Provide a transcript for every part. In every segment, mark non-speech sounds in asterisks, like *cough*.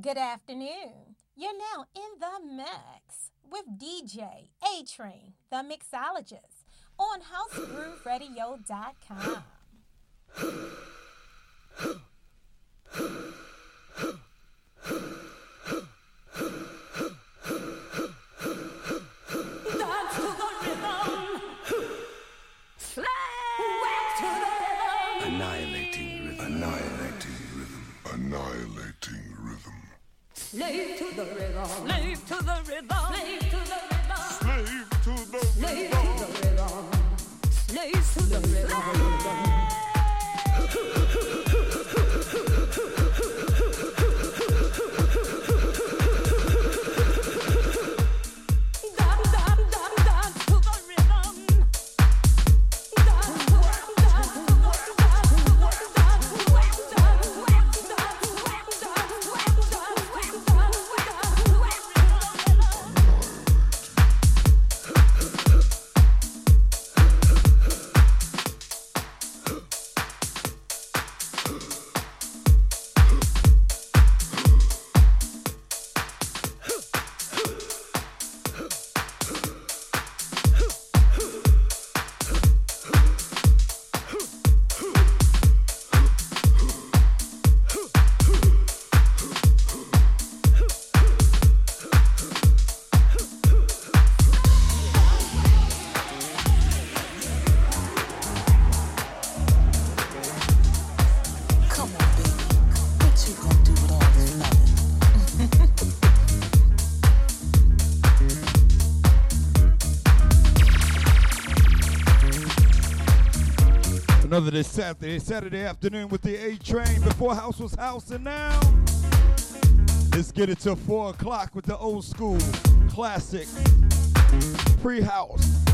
Good afternoon. You're now in the mix with DJ A Train, the mixologist, on HouseGrooveRadio.com. Slave to the rhythm. Slave to the rhythm. Slave to the rhythm. Slave to the Slave to the rhythm. Slave to the rhythm. Day Saturday, Saturday afternoon with the A train before house was house, and now let's get it till four o'clock with the old school classic pre-house,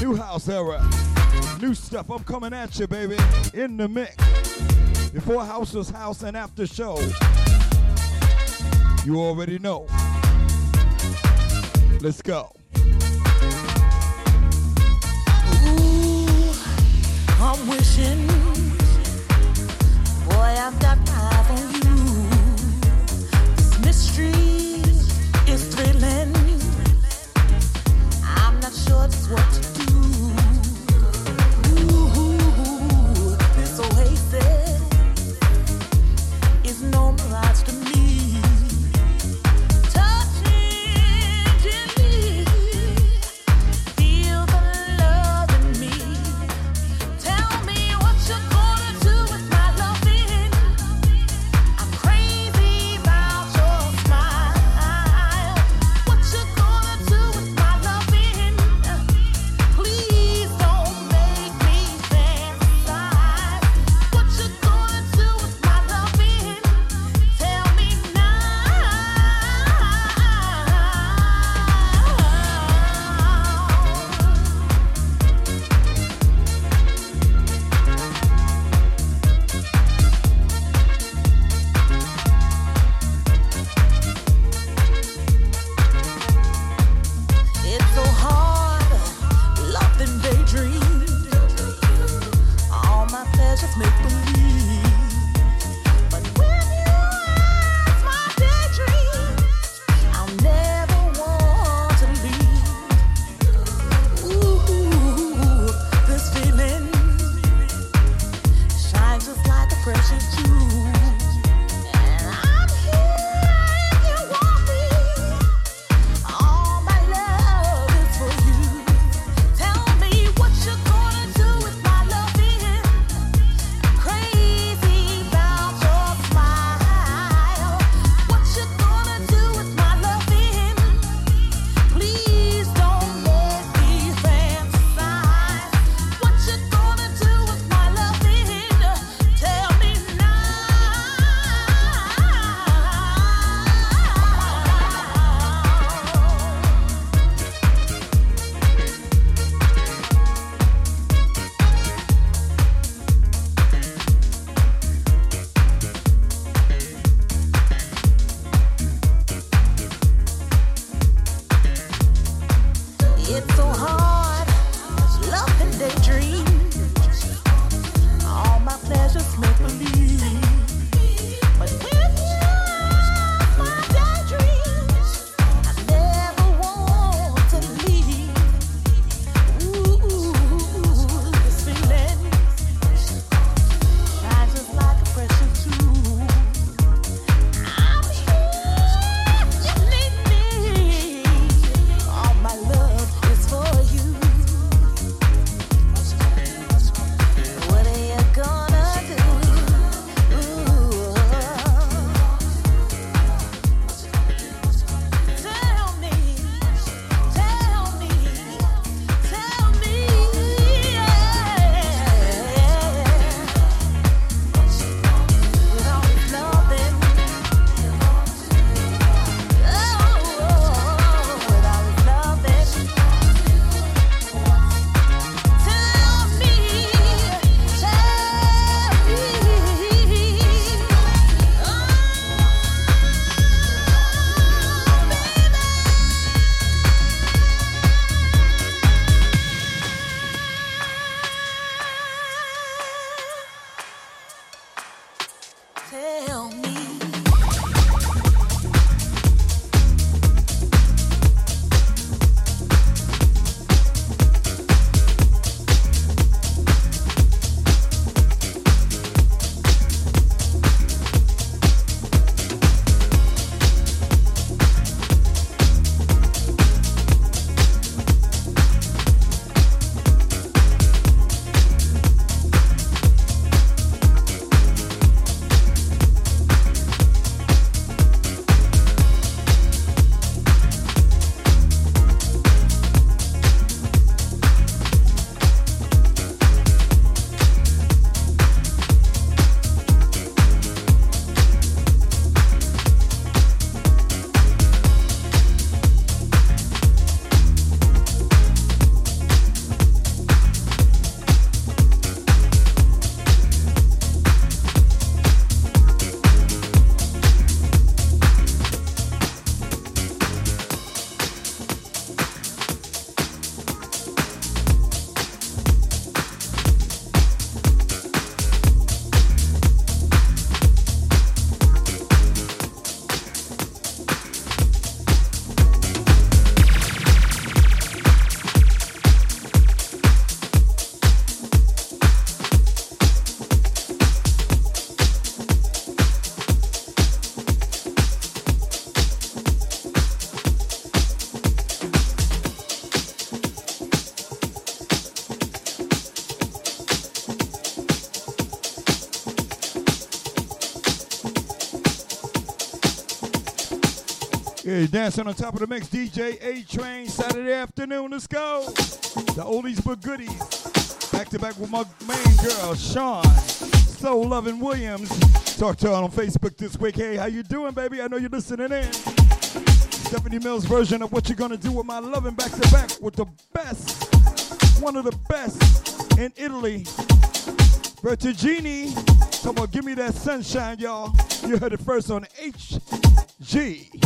new house era, new stuff. I'm coming at you, baby, in the mix. Before house was house and after show, you already know. Let's go. I'm wishing, boy, I've got Yeah, dancing on top of the mix, DJ A Train, Saturday afternoon. Let's go. The oldies but goodies. Back to back with my main girl, Sean. Soul Loving Williams. Talk to her on Facebook this week. Hey, how you doing, baby? I know you're listening in. Stephanie Mills version of what you're gonna do with my loving back to back with the best, one of the best in Italy. Bertagini. Come on, give me that sunshine, y'all. You heard it first on HG.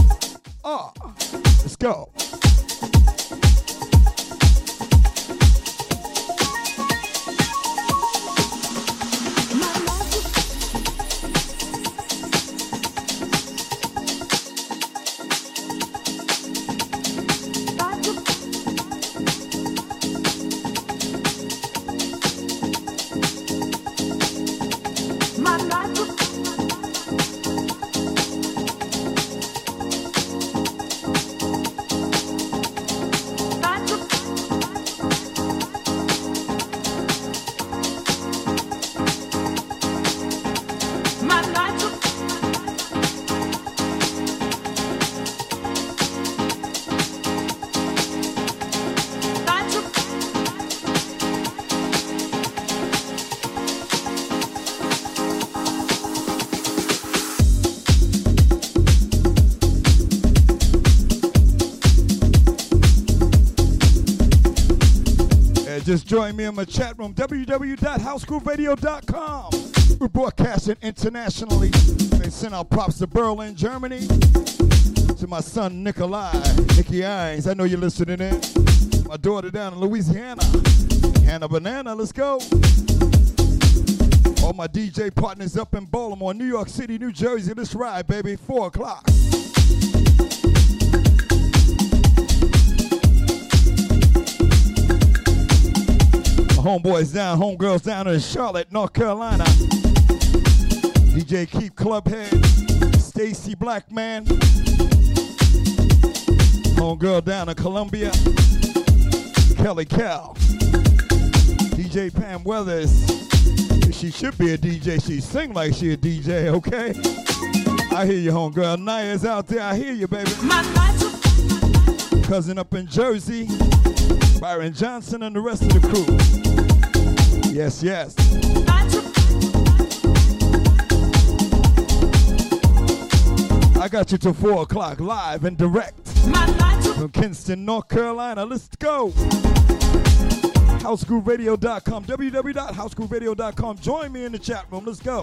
Let's go. Just join me in my chat room, www.housegrooveradio.com. We're broadcasting internationally. They send out props to Berlin, Germany. To my son Nikolai, Nicky Ines. I know you're listening in. My daughter down in Louisiana, Hannah Banana. Let's go. All my DJ partners up in Baltimore, New York City, New Jersey. Let's ride, baby. Four o'clock. Homeboys down, homegirls down in Charlotte, North Carolina. DJ Keep Clubhead, Stacy Blackman. Homegirl down in Columbia, Kelly Cal. DJ Pam Weathers. She should be a DJ. She sing like she a DJ, okay? I hear you, homegirl. Naya's out there. I hear you, baby. Cousin up in Jersey, Byron Johnson and the rest of the crew. Yes, yes. I got you till 4 o'clock live and direct from Kinston, North Carolina. Let's go. HouseGrooveradio.com, www.housegrooveradio.com. Join me in the chat room. Let's go.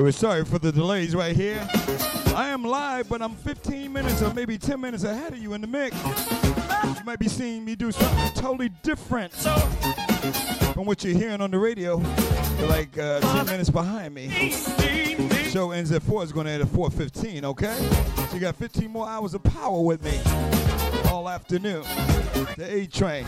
we're sorry for the delays right here. I am live, but I'm 15 minutes or maybe 10 minutes ahead of you in the mix. You might be seeing me do something totally different from what you're hearing on the radio. You're like uh, 10 minutes behind me. Show ends at 4. It's going to end at 4.15, okay? So you got 15 more hours of power with me all afternoon. The A train.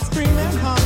Make my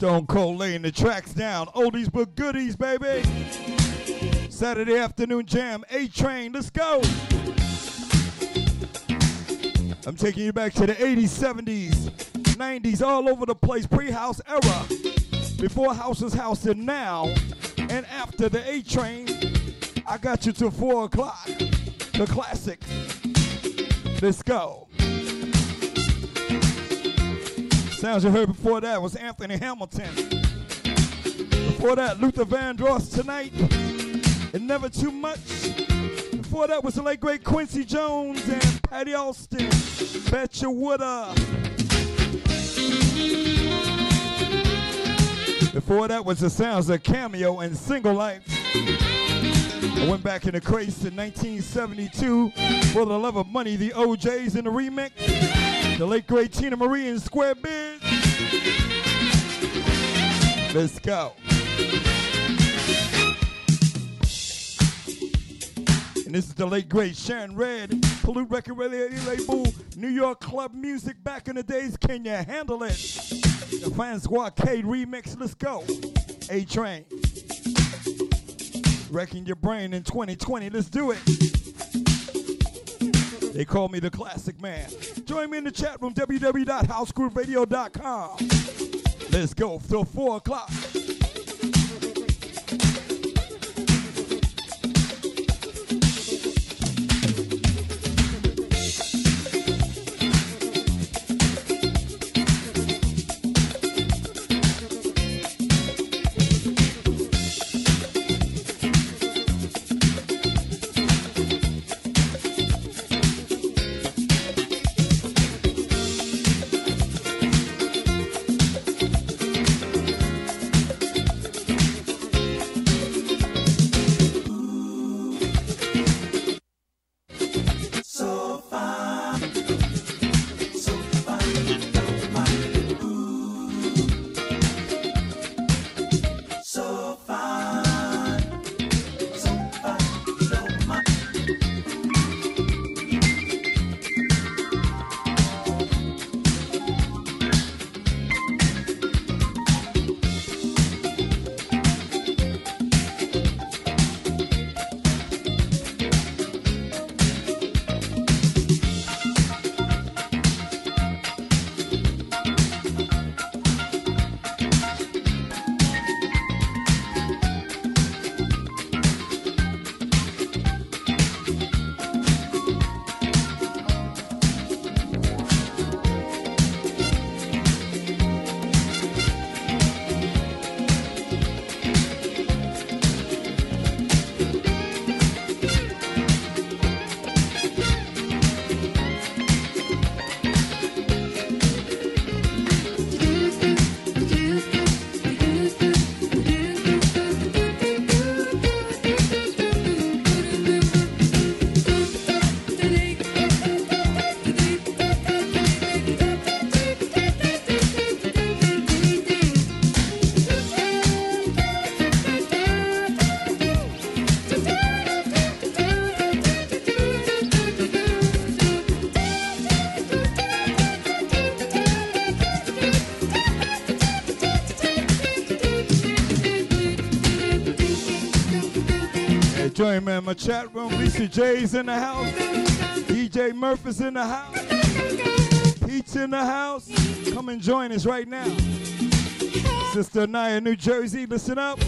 Stone Cold laying the tracks down. Oldies but goodies, baby. Saturday afternoon jam. A train. Let's go. I'm taking you back to the 80s, 70s, 90s, all over the place. Pre-house era. Before house was house and now. And after the A train, I got you till 4 o'clock. The classics. Let's go. Sounds you heard before that was Anthony Hamilton. Before that, Luther Vandross tonight. And never too much. Before that was the late great Quincy Jones and Patti Austin. Bet you woulda. Before that was the sounds of Cameo and Single Life. I went back in the crates in 1972 for the love of money, the O'Jays in the remix. The late great Teena Marie and Square Biz. Let's go. And this is the late great Sharon Redd, Prelude Record label, New York Club Music back in the days. Can you handle it? The François K remix. Let's go. A Train. Wrecking your brain in 2020. Let's do it. They call me the classic man. Join me in the chat room, www.housegrooveradio.com. Let's go till 4 o'clock. In my chat room. Lisa J's in the house. DJ Murphy's in the house. Pete's in the house. Come and join us right now. Sister Naya, New Jersey, listen up.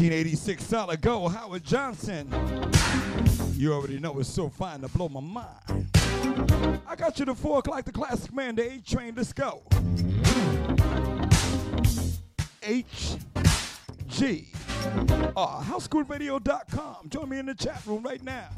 1986 solid go, Howard Johnson. You already know it's so fine to blow my mind. I got you to 4 o'clock, the classic man, the A Train, let's go. H G uh, R, housegrooveradio.com. Join me in the chat room right now.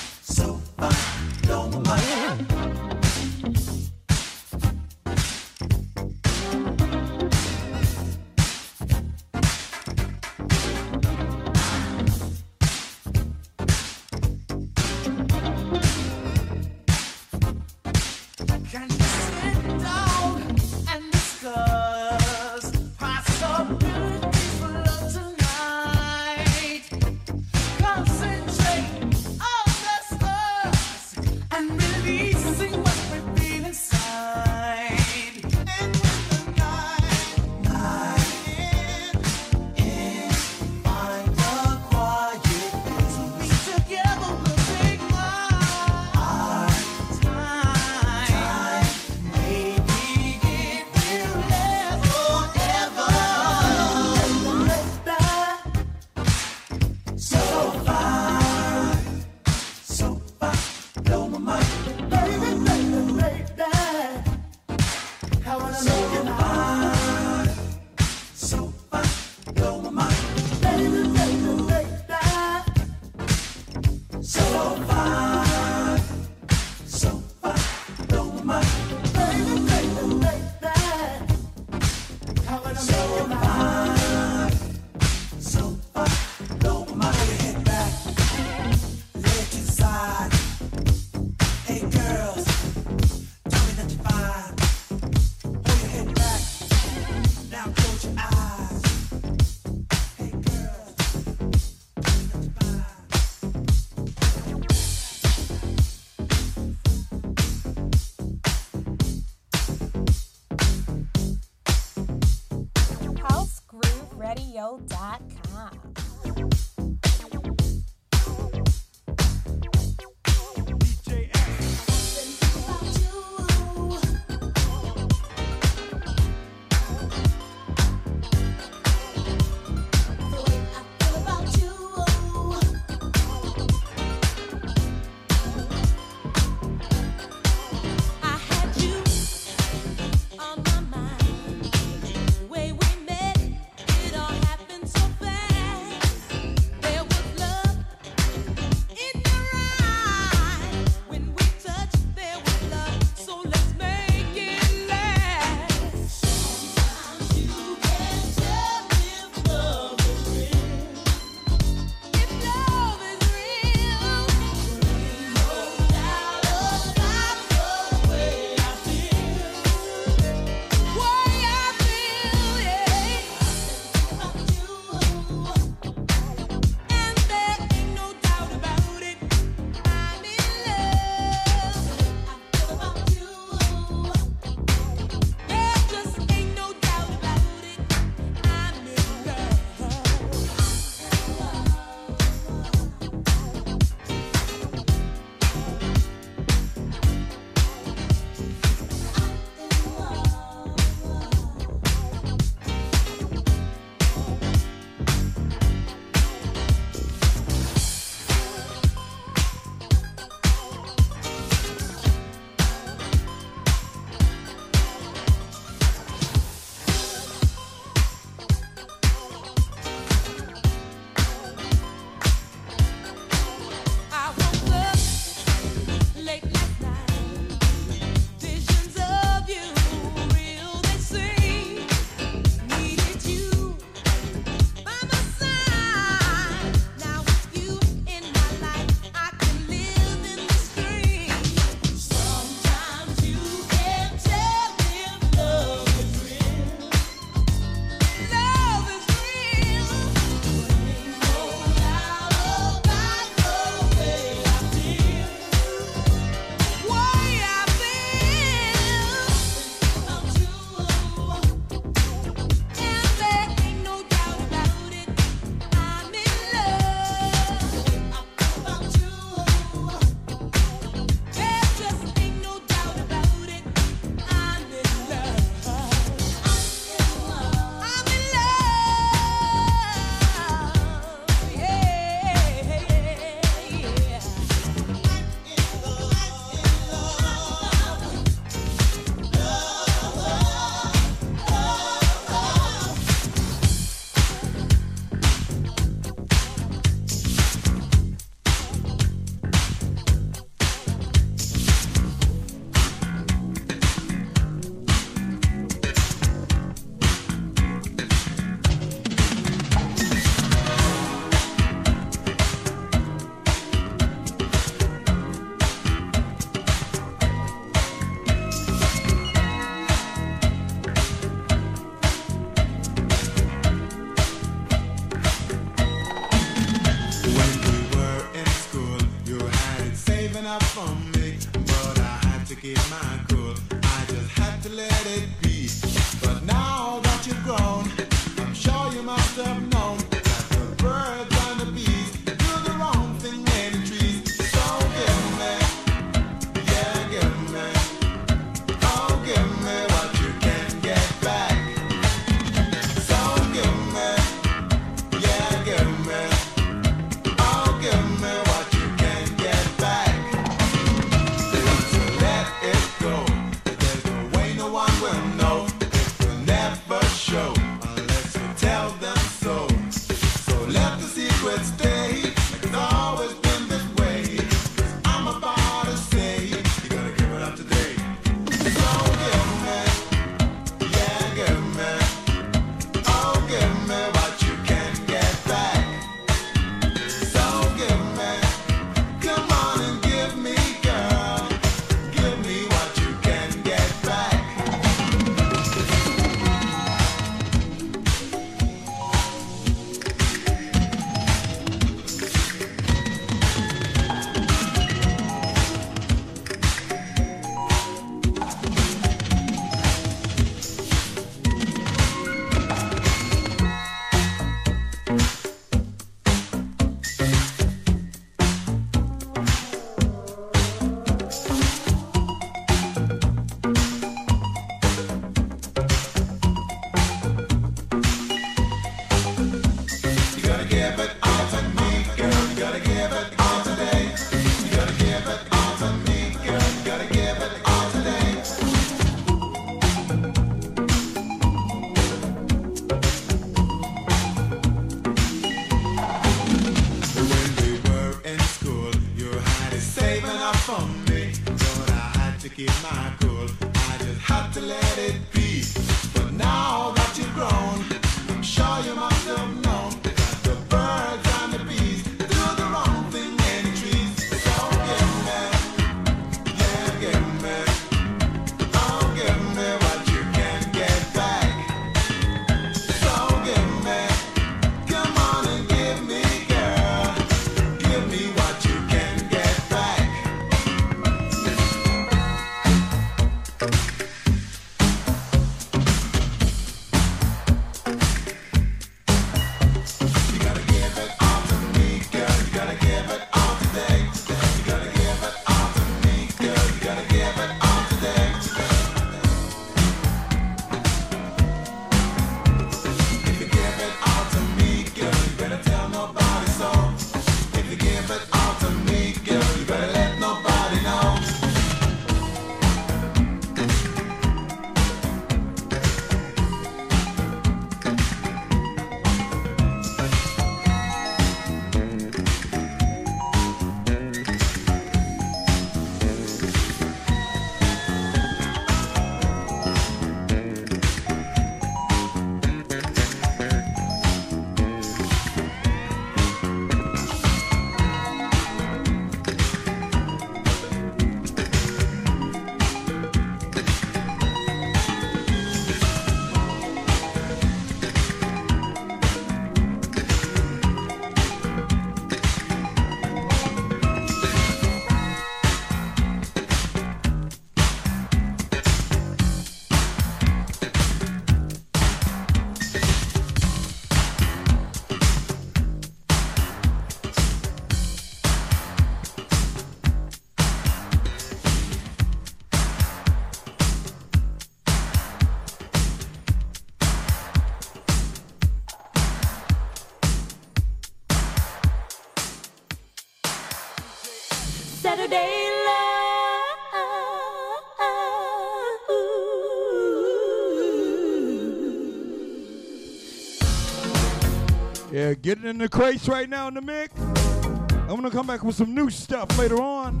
Get it in the crates right now in the mix. I'm gonna come back with some new stuff later on.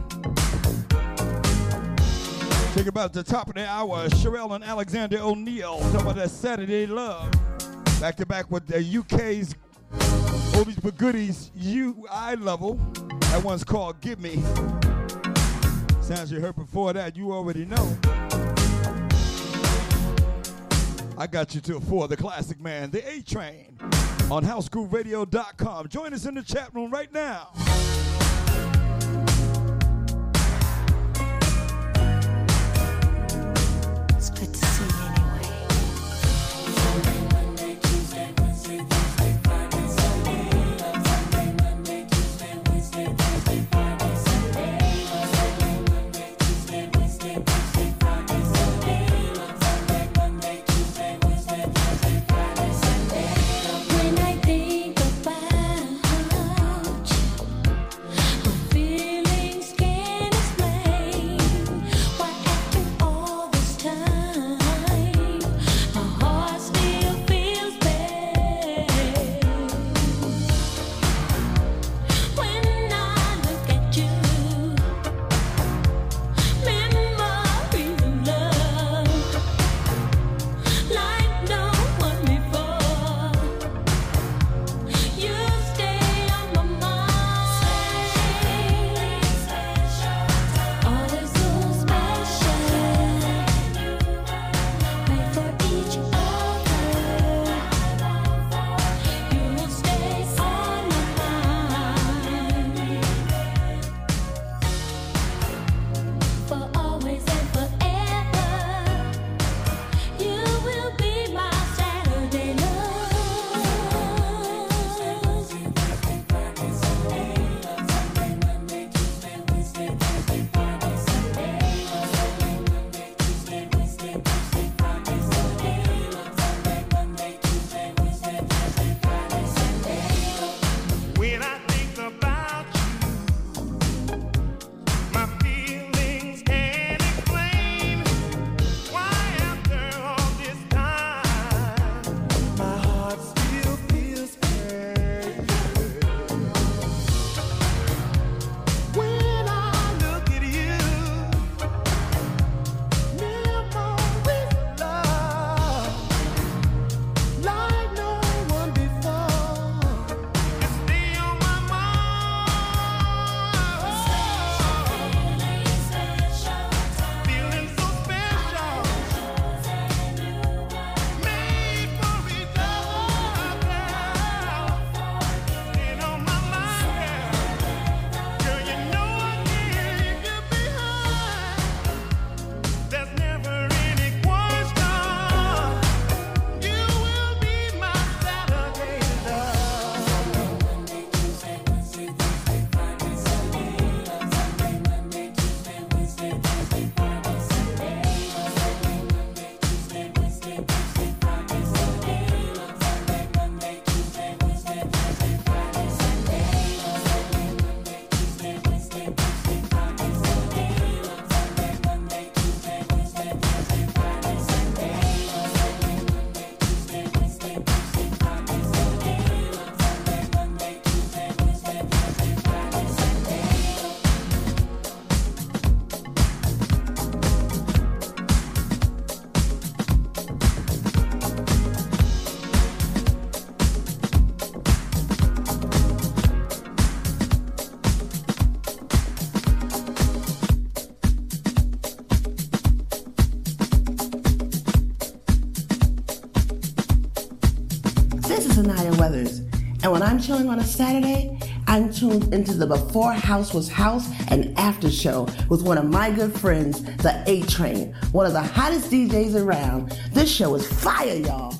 Think about the top of the hour, Cherrelle and Alexander O'Neal. Talk about that Saturday love. Back to back with the UK's Obies but Goodies UI level. That one's called Give Me. Sounds you heard before that, you already know. I got you to a four. the classic man, the A Train on housegrooveradio.com. Join us in the chat room right now. When I'm chilling on a Saturday, I'm tuned into the Before House Was House and After Show with one of my good friends, the A Train, one of the hottest DJs around. This show is fire, y'all.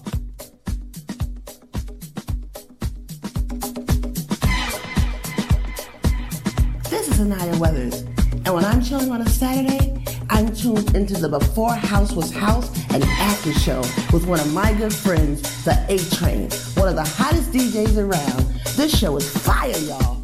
This is Anaya Weathers, and when I'm chilling on a Saturday, I'm tuned into the Before House Was House and After Show with one of my good friends, the A Train, one of the hottest DJs around. This show is fire, y'all.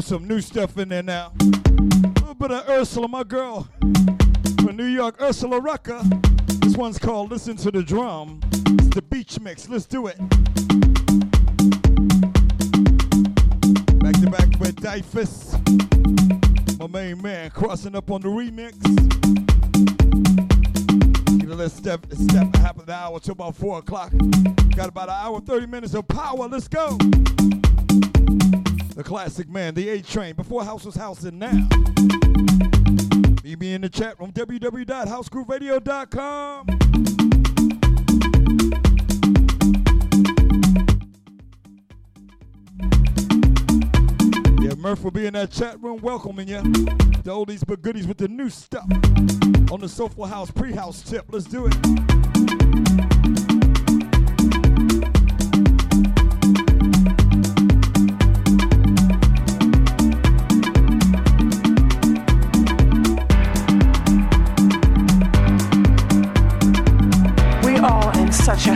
Some new stuff in there now. A little bit of Ursula, my girl from New York, Ursula Rucker. This one's called Listen to the Drum. It's the beach mix. Let's do it. Back to back with Dyfus. My main man crossing up on the remix. Give a little step, step half the hour to about four o'clock. Got about an hour, 30 minutes of power. Let's go. The classic man, the A train, before House was house and now. Meet me in the chat room, www.housegrooveradio.com. Yeah, Murph will be in that chat room welcoming you. The oldies but goodies with the new stuff. On the Soulful House pre-house tip. Let's do it.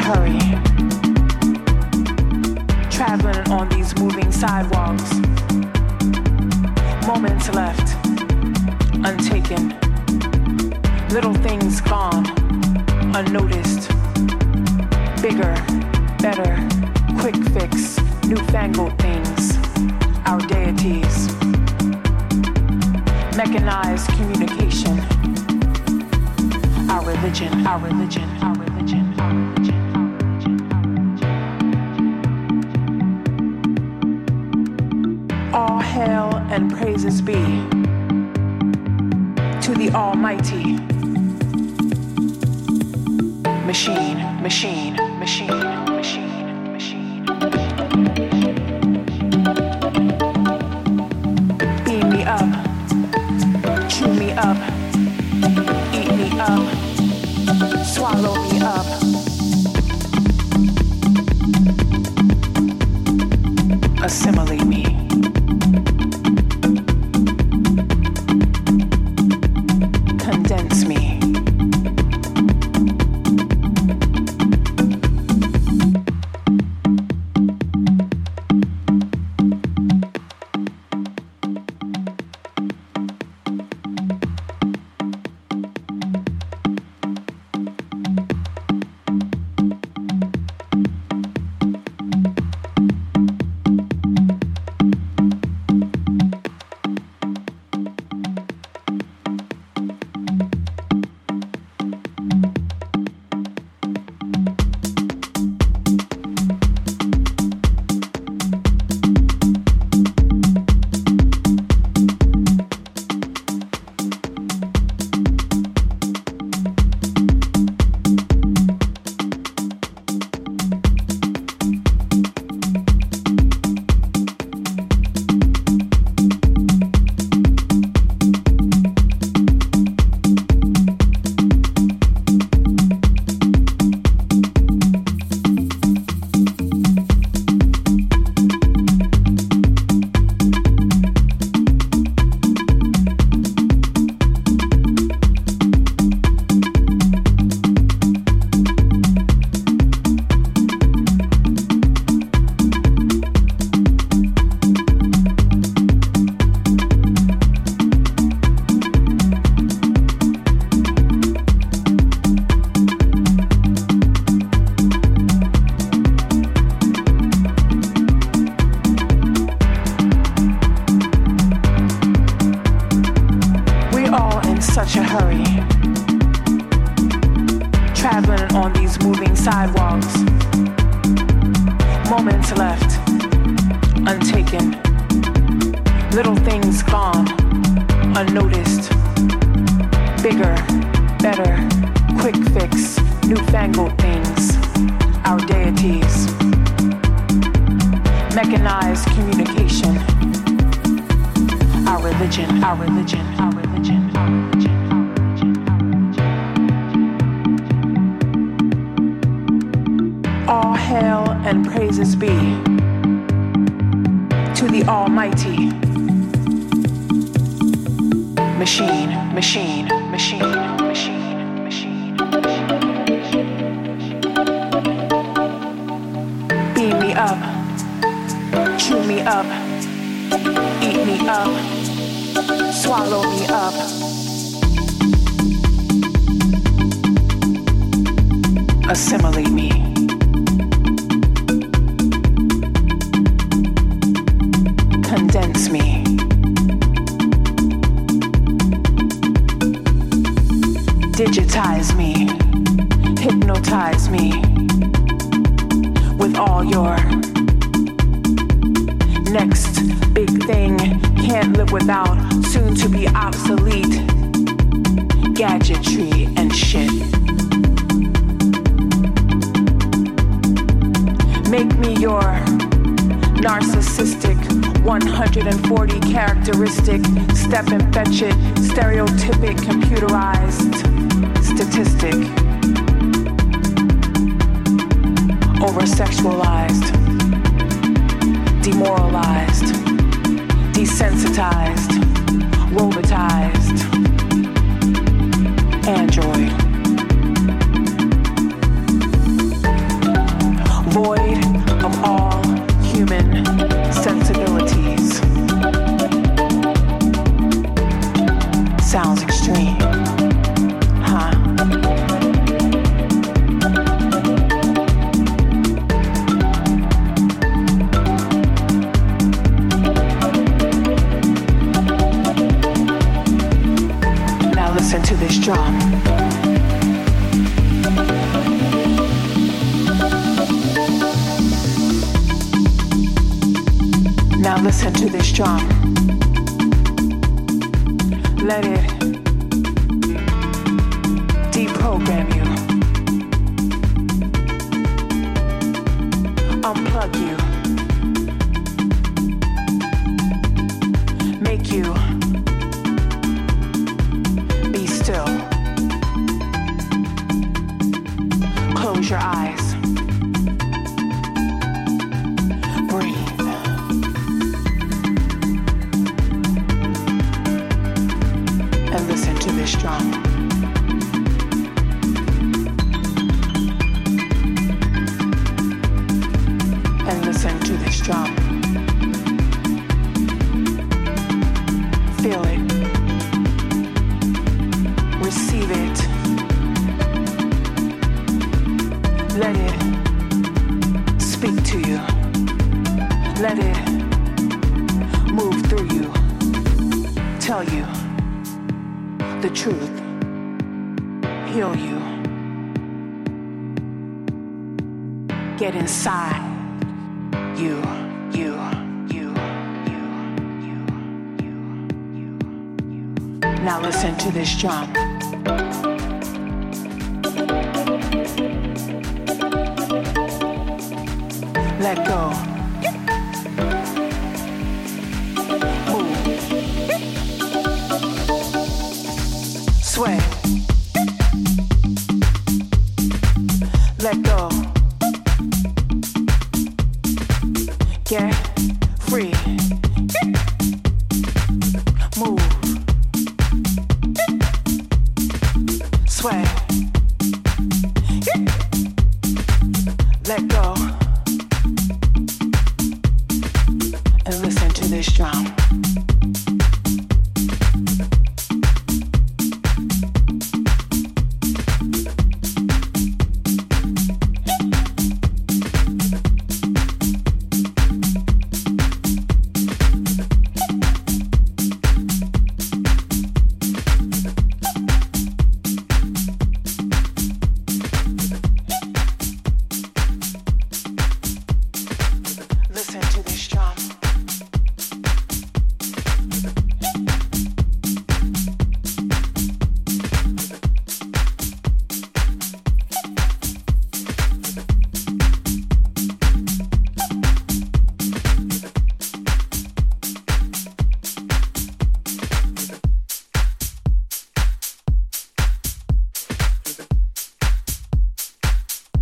Hurry. Traveling on these moving sidewalks. Moments left, untaken. Little things gone, unnoticed. Bigger, better, quick fix, newfangled things. Our deities. Mechanized communication our religion, our religion, our and praises be to the Almighty. Machine, machine, machine, machine, such a hurry. Traveling on these moving sidewalks. Moments left, untaken. Little things gone, unnoticed. Bigger, better, quick fix, newfangled things. Our deities. Mechanized communication our religion, our religion, our religion, and praises be to the Almighty. Machine, machine, machine, machine, machine. Beam me up, chew me up, eat me up, swallow me up. assimilate me. John.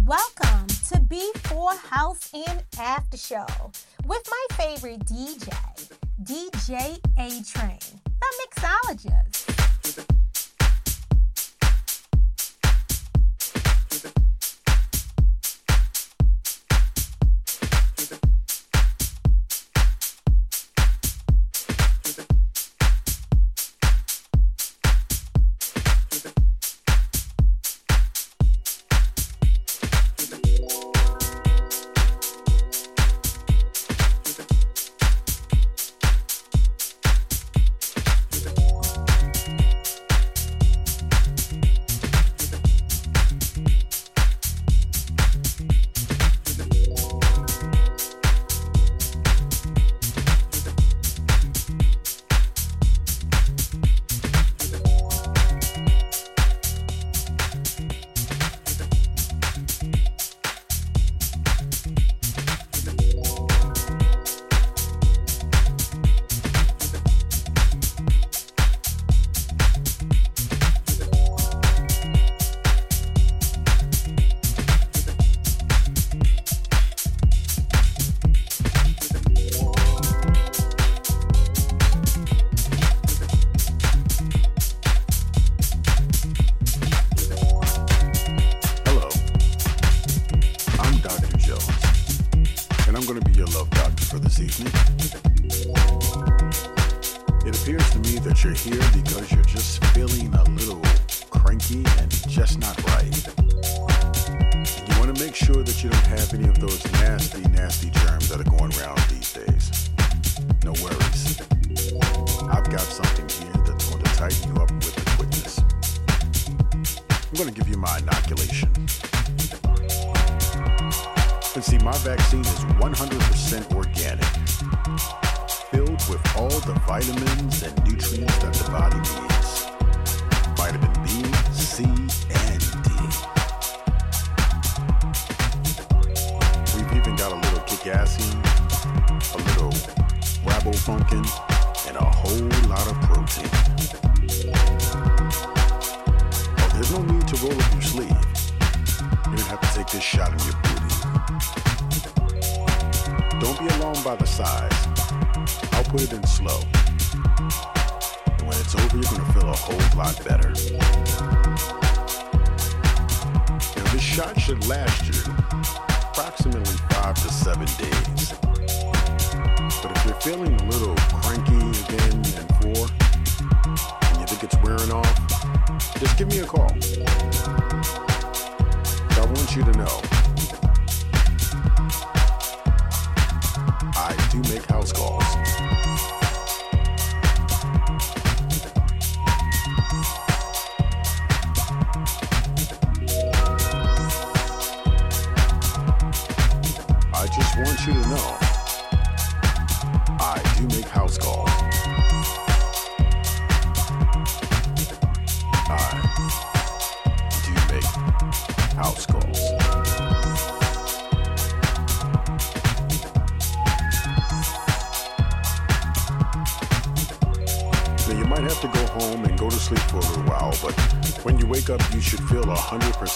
Welcome to B4 House and After Show with my favorite DJ, DJ A Train, the mixologist.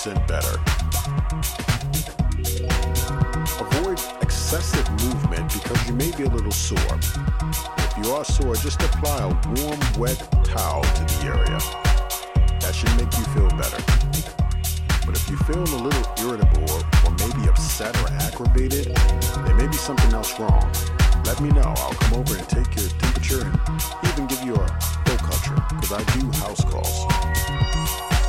better. Avoid excessive movement because you may be a little sore. If you are sore, just apply a warm, wet towel to the area. That should make you feel better. But if you feel a little irritable or maybe upset or aggravated, there may be something else wrong. Let me know. I'll come over and take your temperature and even give you a full culture because I do house calls.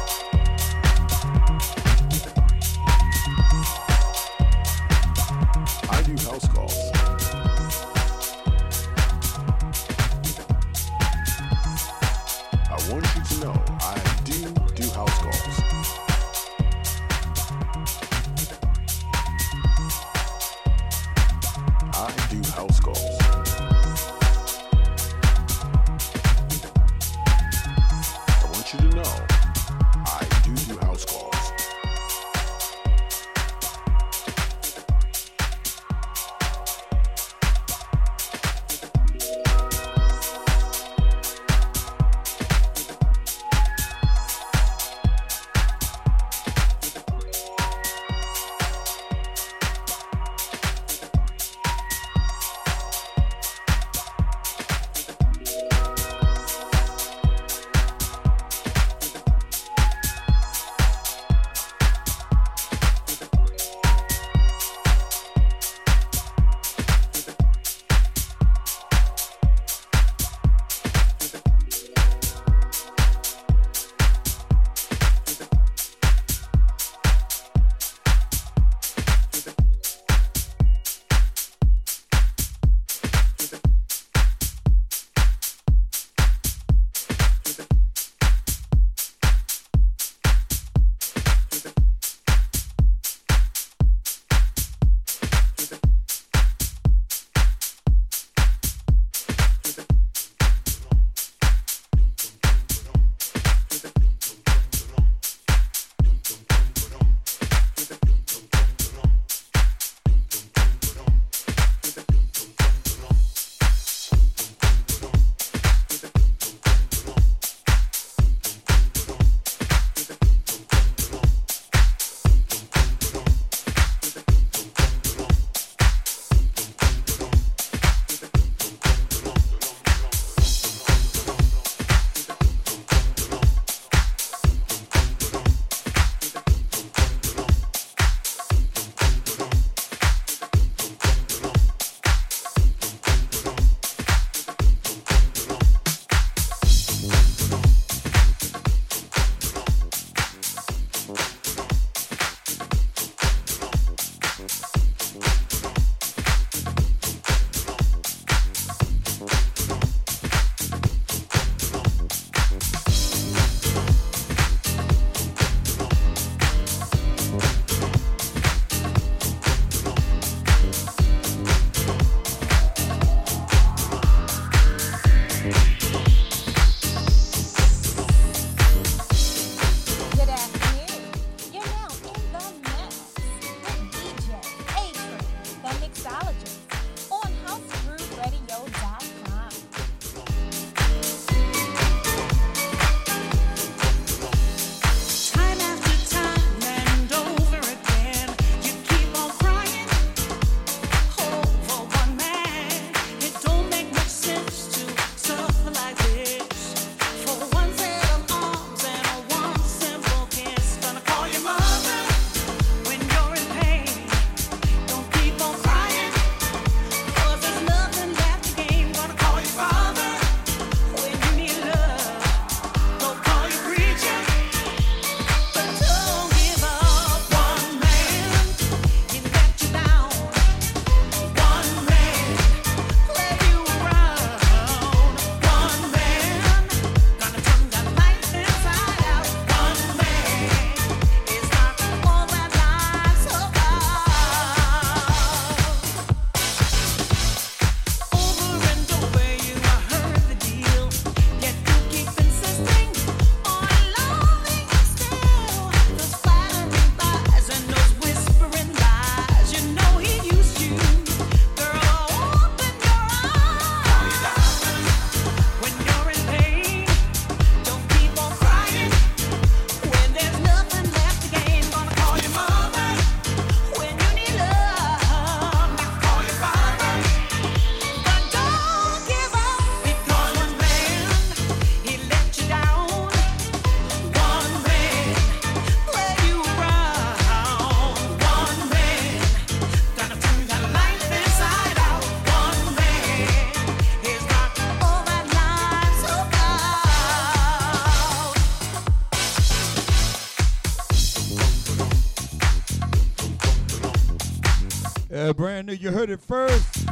Brand new, you heard it first.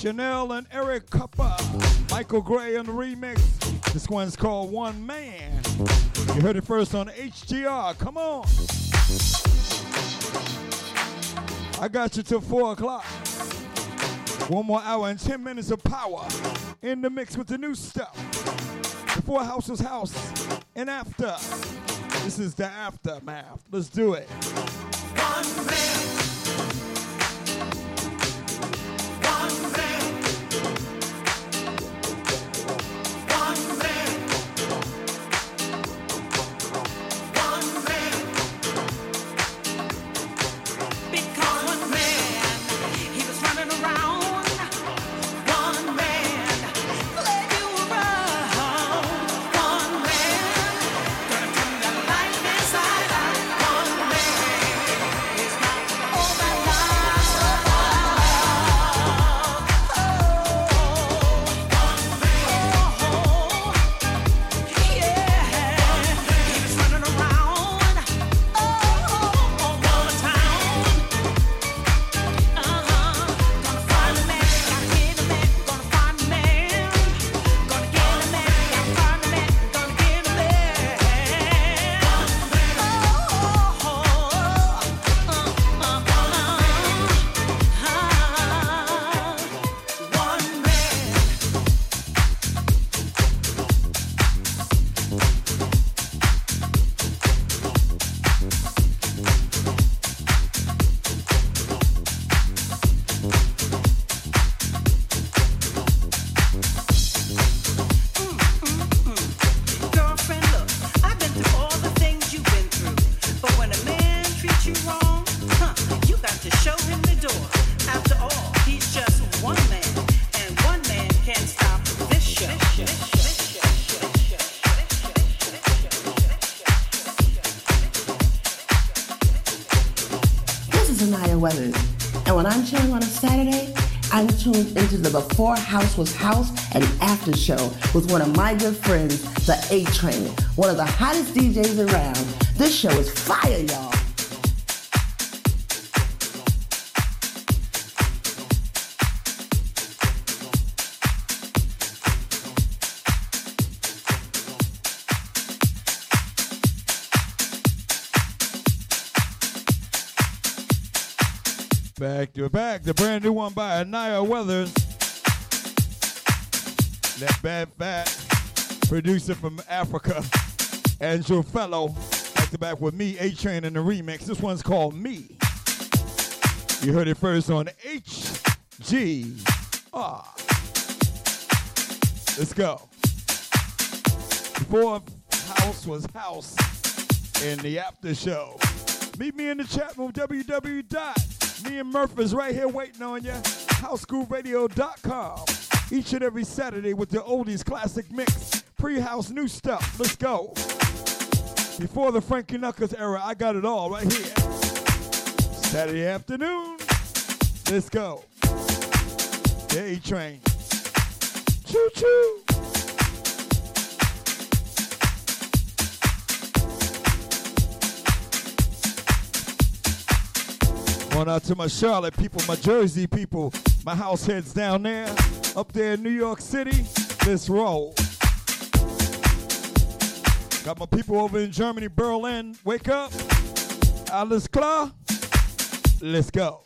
Chanelle and Eric Kupper, Michael Gray on the remix. This one's called One Man. You heard it first on HGR. Come on. I got you till 4 o'clock. One more hour and 10 minutes of power in the mix with the new stuff. Before House was House and after. This is the aftermath. Let's do it. Tuned into the Before House Was House and After Show with one of my good friends, the A Train, one of the hottest DJs around. This show is fire, y'all. Back to back, the brand new one by Anaya Weathers. That bad fat producer from Africa, Andrew Fellow. Back to back with me, A Train in the remix. This one's called Me. You heard it first on HG. Ah. Let's go. Before House was House in the after show. Meet me in the chat room, www. Me and Murph is right here waiting on you. HouseGrooveRadio.com. Each and every Saturday with the oldies classic mix. Pre-house new stuff. Let's go. Before the Frankie Knuckles era, I got it all right here. Saturday afternoon. Let's go. A train. Going out to my Charlotte people, my Jersey people, my house heads down there, up there in New York City. Let's roll. Got my people over in Germany, Berlin. Wake up. Alles klar. Let's go.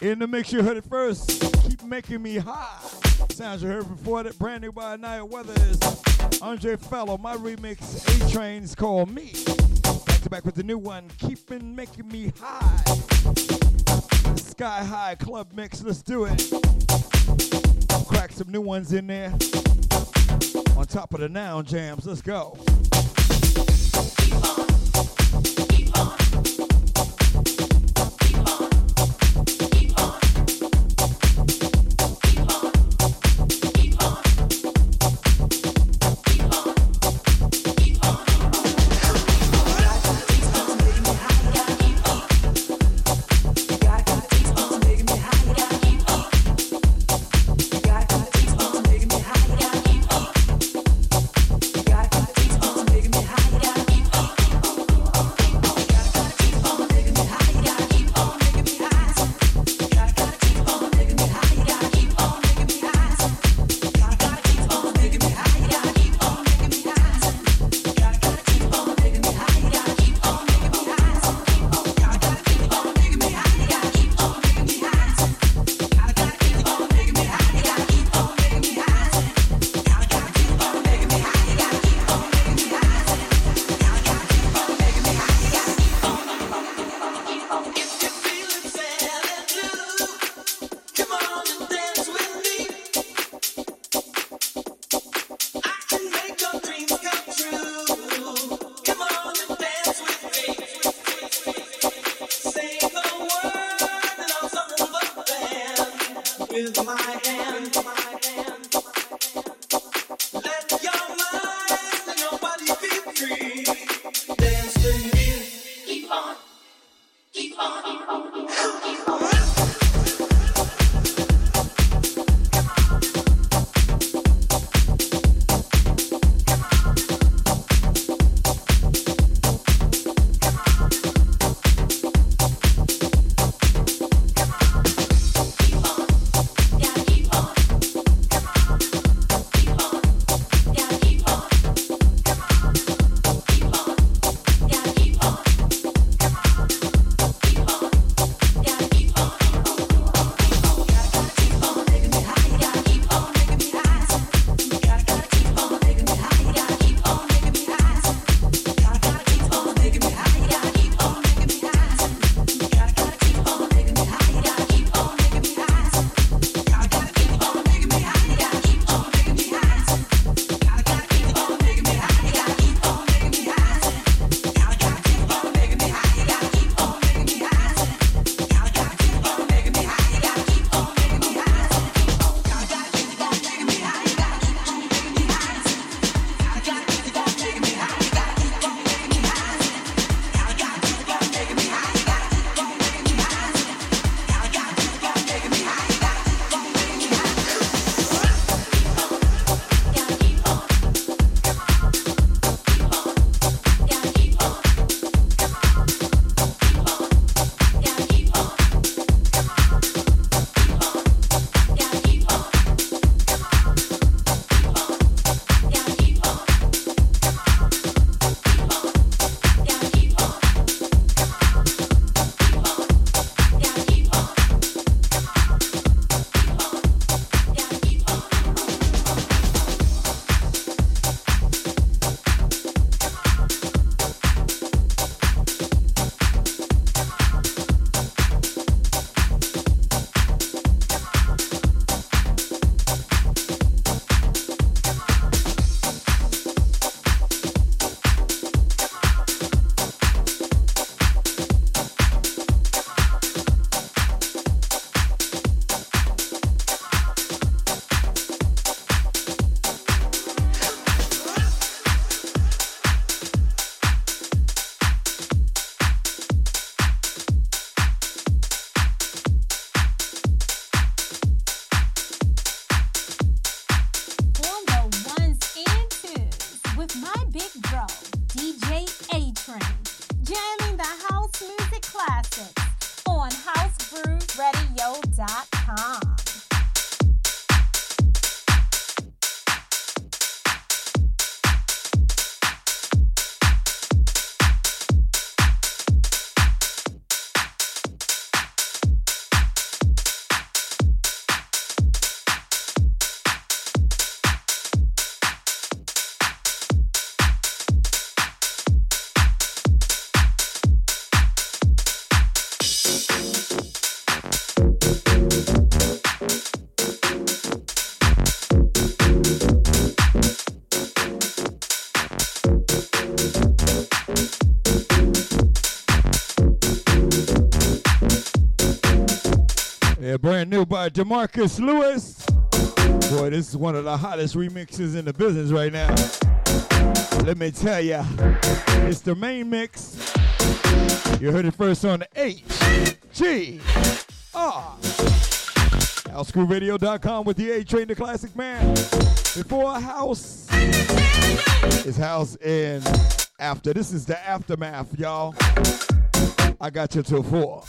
In the mix, you heard it first. Keep making me high. Sounds you heard before that, brand new by Naya Weathers. Andre Fellow, my remix A Train's is called Me. Back to back with the new one, Keeping Making Me High. Sky High Club Mix, let's do it. Crack some new ones in there. On top of the noun jams, let's go. Demarcus Lewis. Boy, this is one of the hottest remixes in the business right now. Let me tell ya, it's the main mix. You heard it first on the H G R. HouseGrooveRadio.com with the A Train, the classic man. Before house is house in after. This is the aftermath, y'all. I got you till four.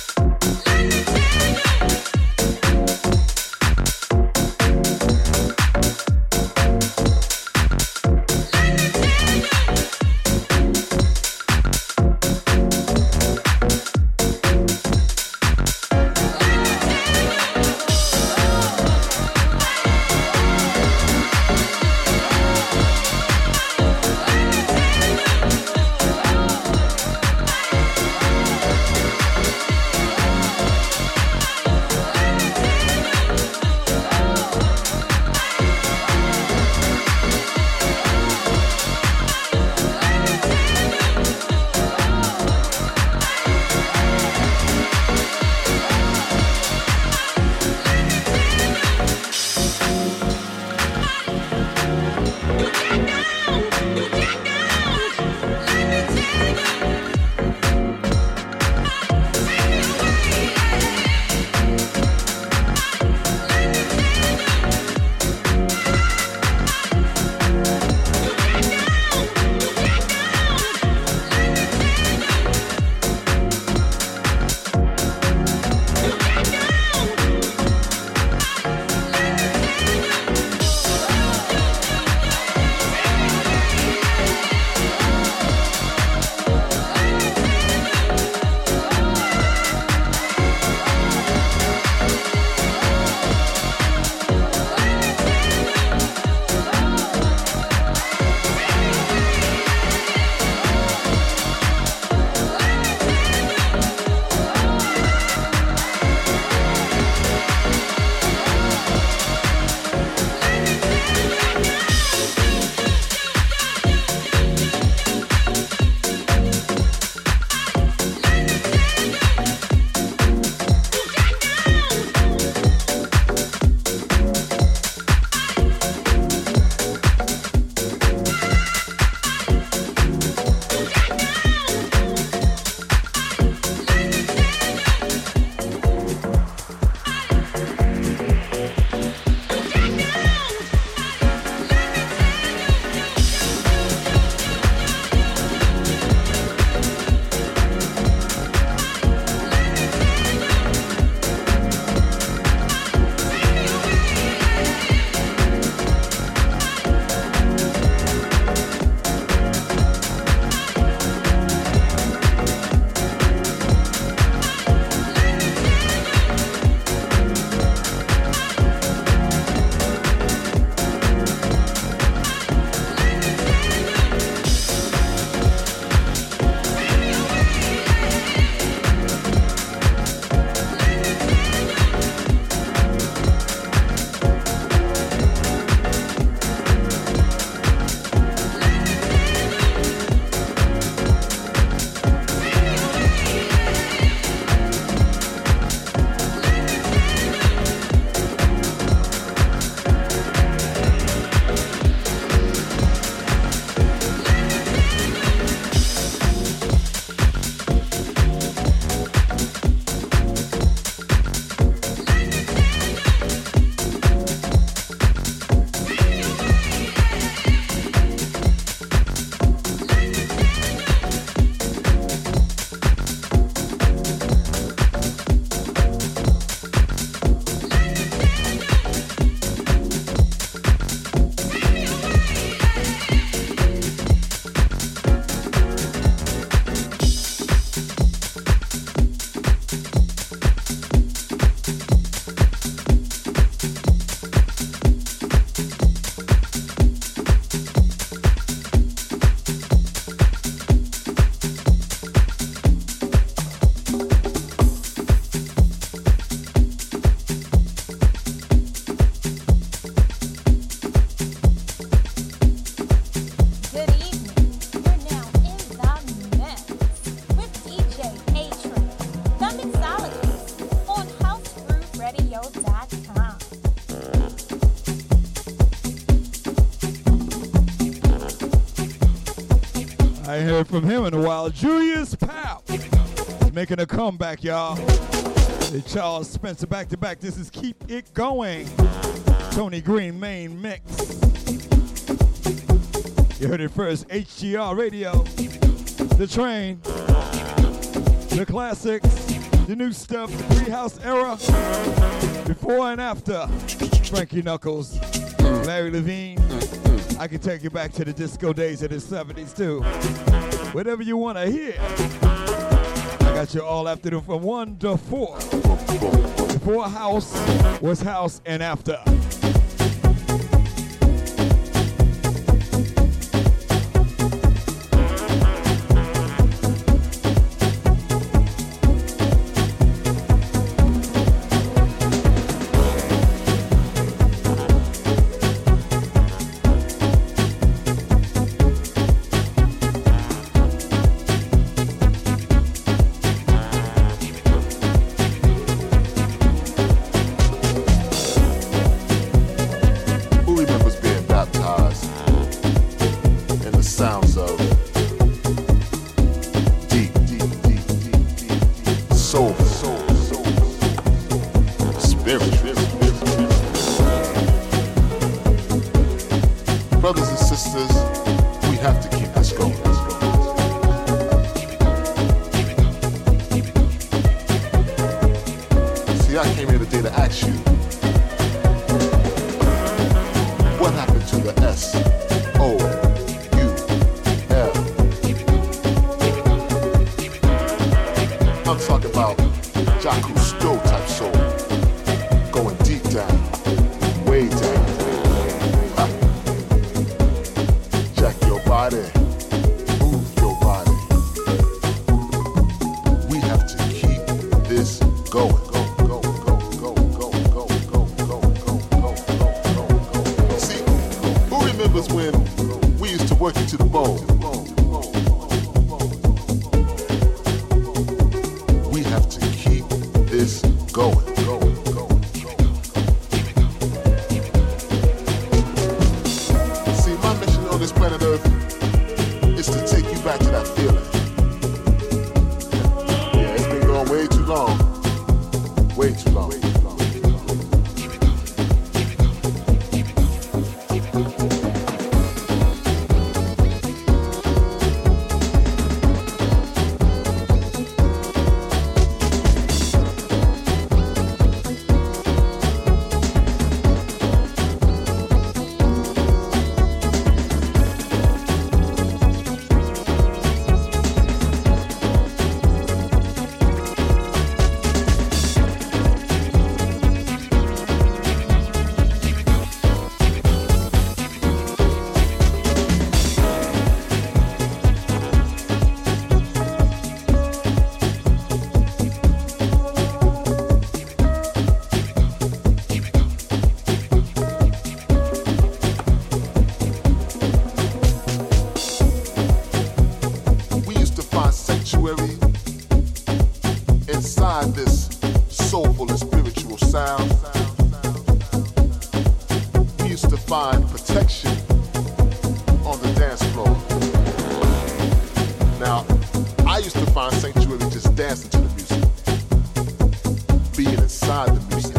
from him in a while. Julius Powell making a comeback, y'all. Hey, Charles Spencer back to back. This is Keep It Going. Tony Green main mix. You heard it first, HGR Radio. The train. The classics. The new stuff. The Treehouse era. Before and after. Frankie Knuckles. Larry Levan. I can take you back to the disco days of the 70s too whatever you want to hear. I got you all afternoon from 1 to 4. Before house was house and after. find protection on the dance floor. Now, I used to find sanctuary just dancing to the music, being inside the music.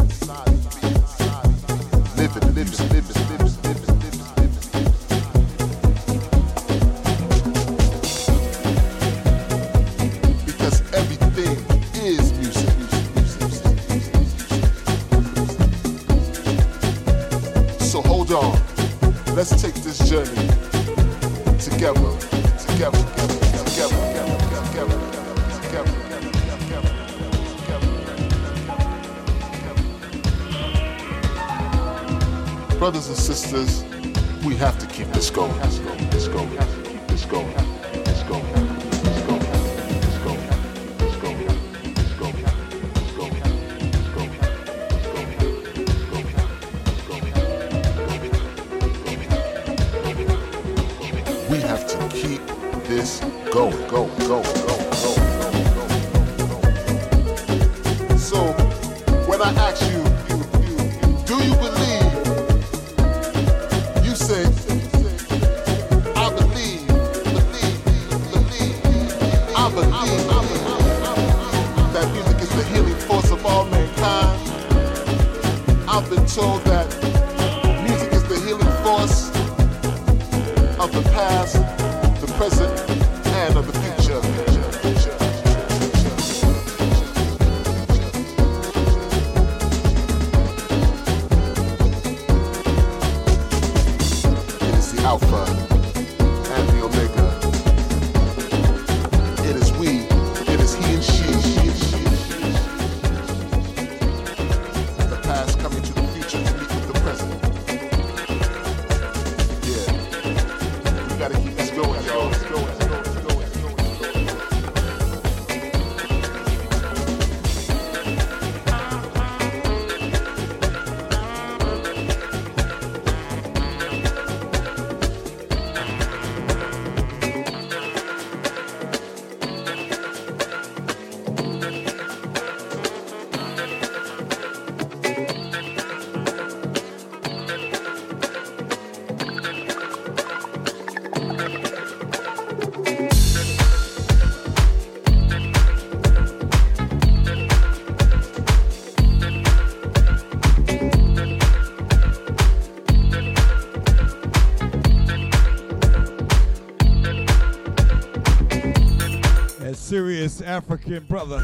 Serious African brother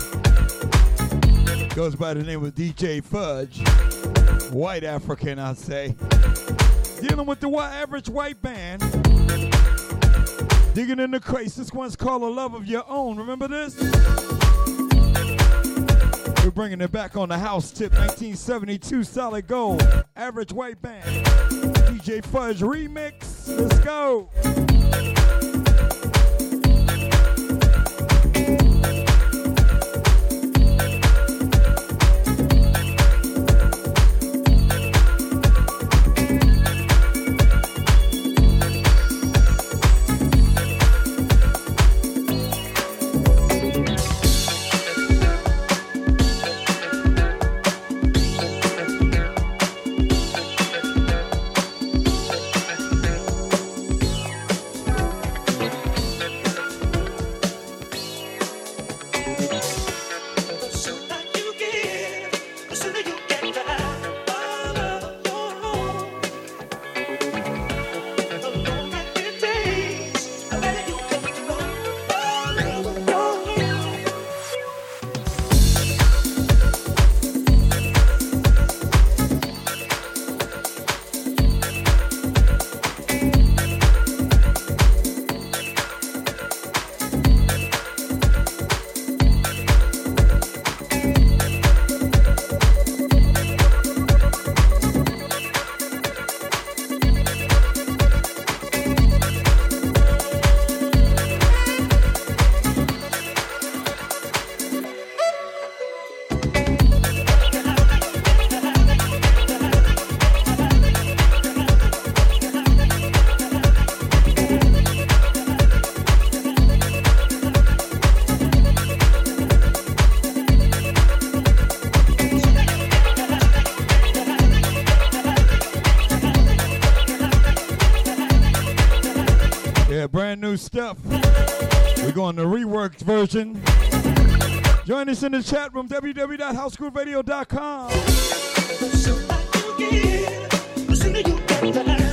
goes by the name of DJ Fudge. White African, I'd say. Dealing with the average white band. Digging in the crates. This one's called A Love of Your Own. Remember this? We're bringing it back on the house tip 1972 solid gold. Average white band. DJ Fudge remix. Let's go. New stuff. We're going to reworked version. Join us in the chat room, www.housegrooveradio.com. Always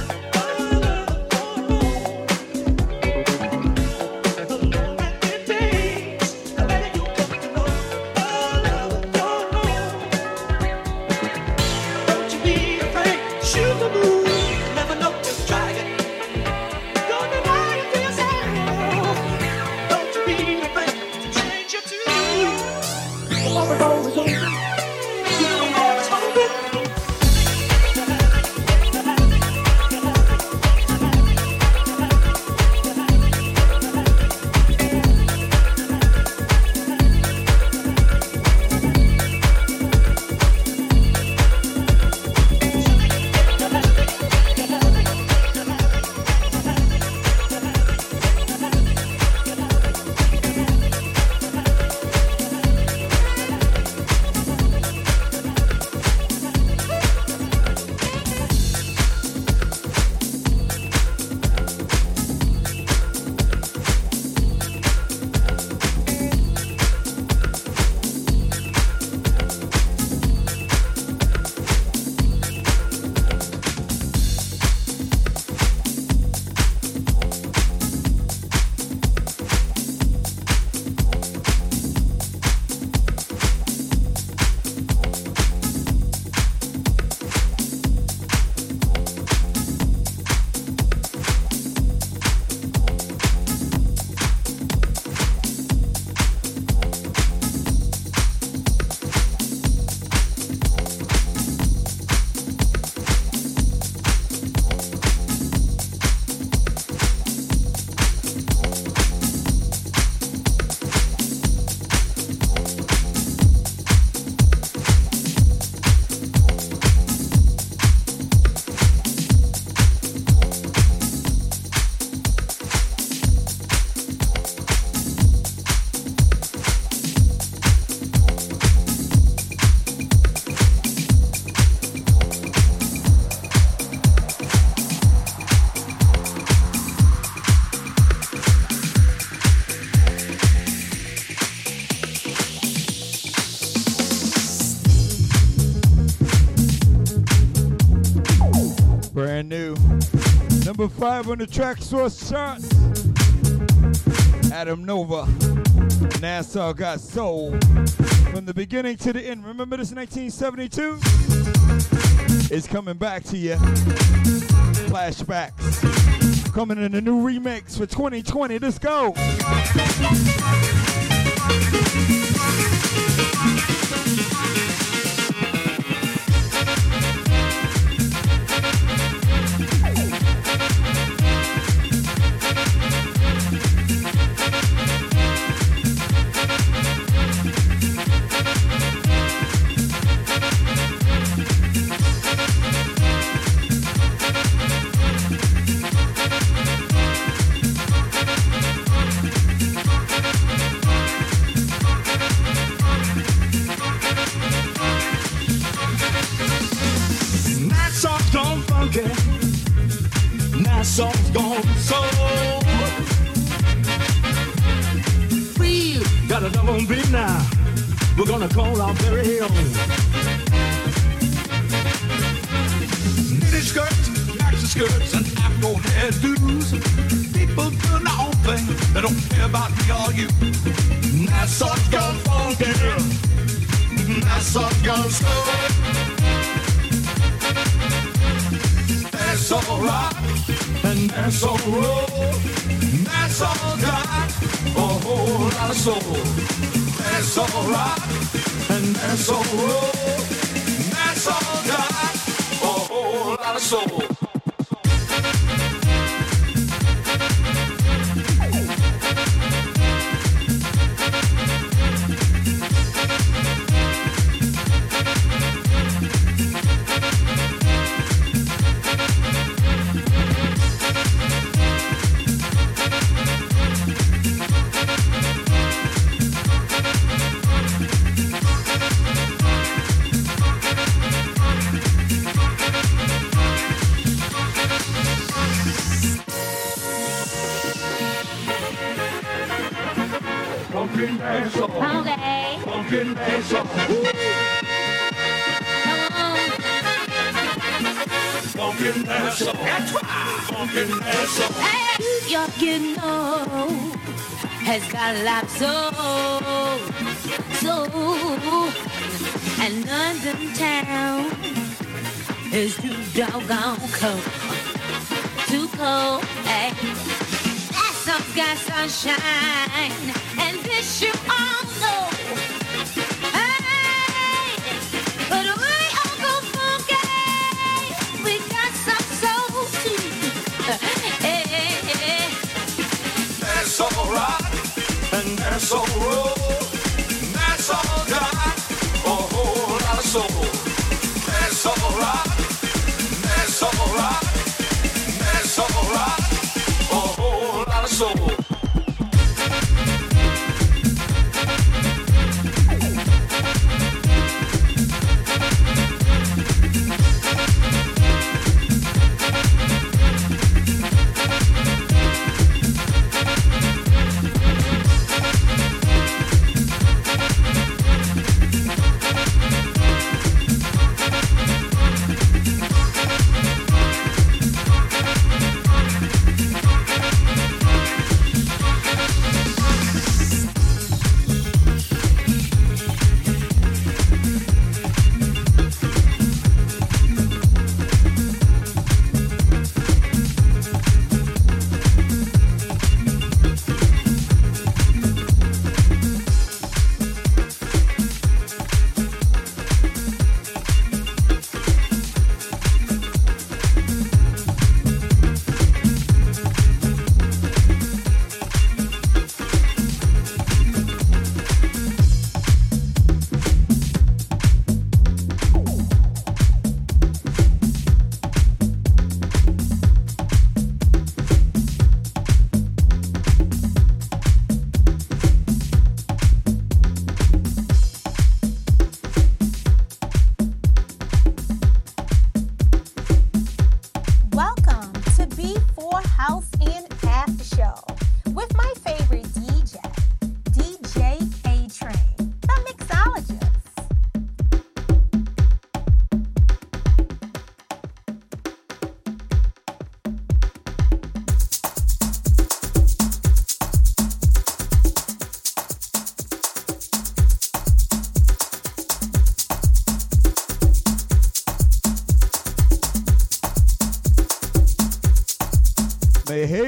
number five on the Traxsource charts. Adam Nova, Nassau got soul. From the beginning to the end, remember this 1972? It's coming back to you. Flashbacks. Coming in a new remix for 2020. Let's go.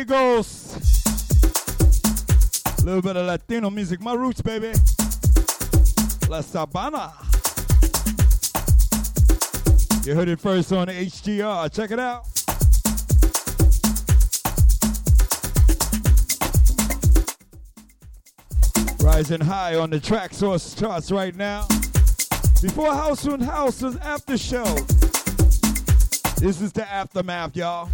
Mejigos. A little bit of Latino music, my roots, baby. La Sabana. You heard it first on HGR. Check it out. Rising high on the Traxsource charts right now. Before House and House's after show. This is the aftermath, y'all.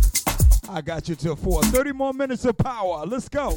I got you till 4. 30 more minutes of power. Let's go.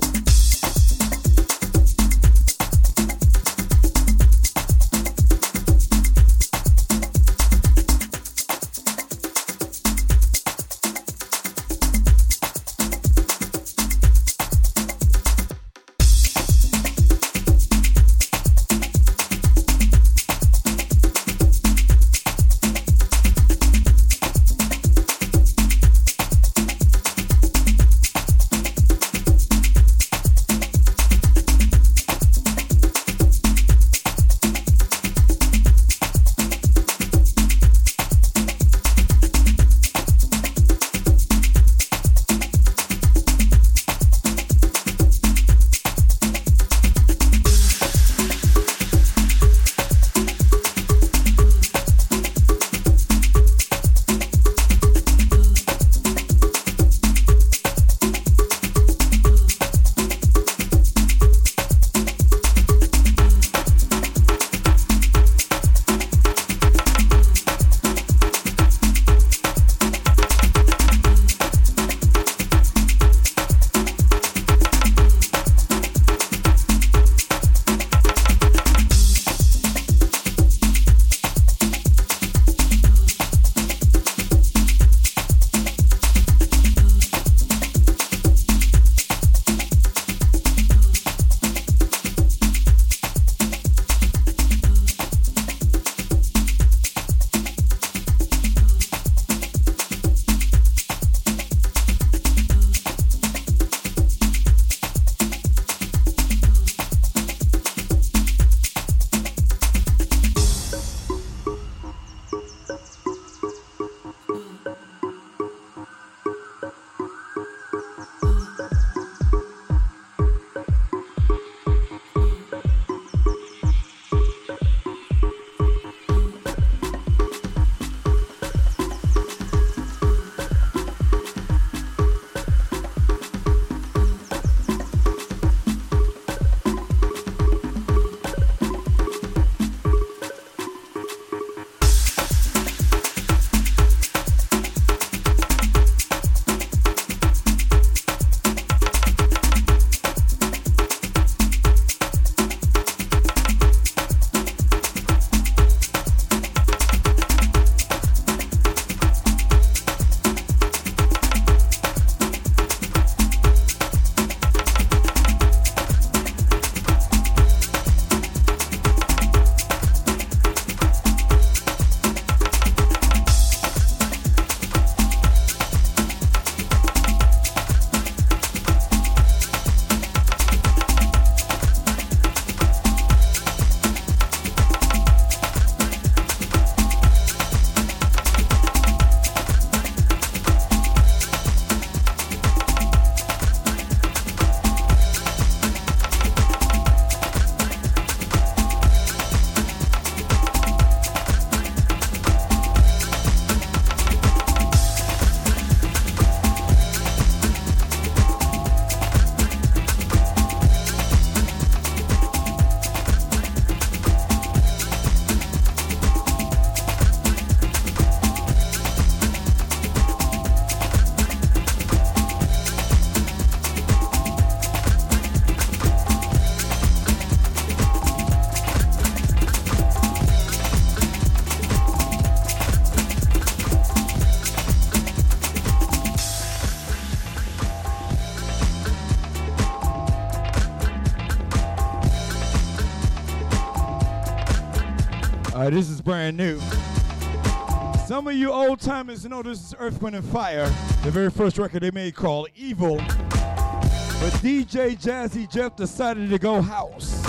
Some of you old timers know this is Earth, Wind, and Fire, the very first record they made called Evil. But DJ Jazzy Jeff decided to go house.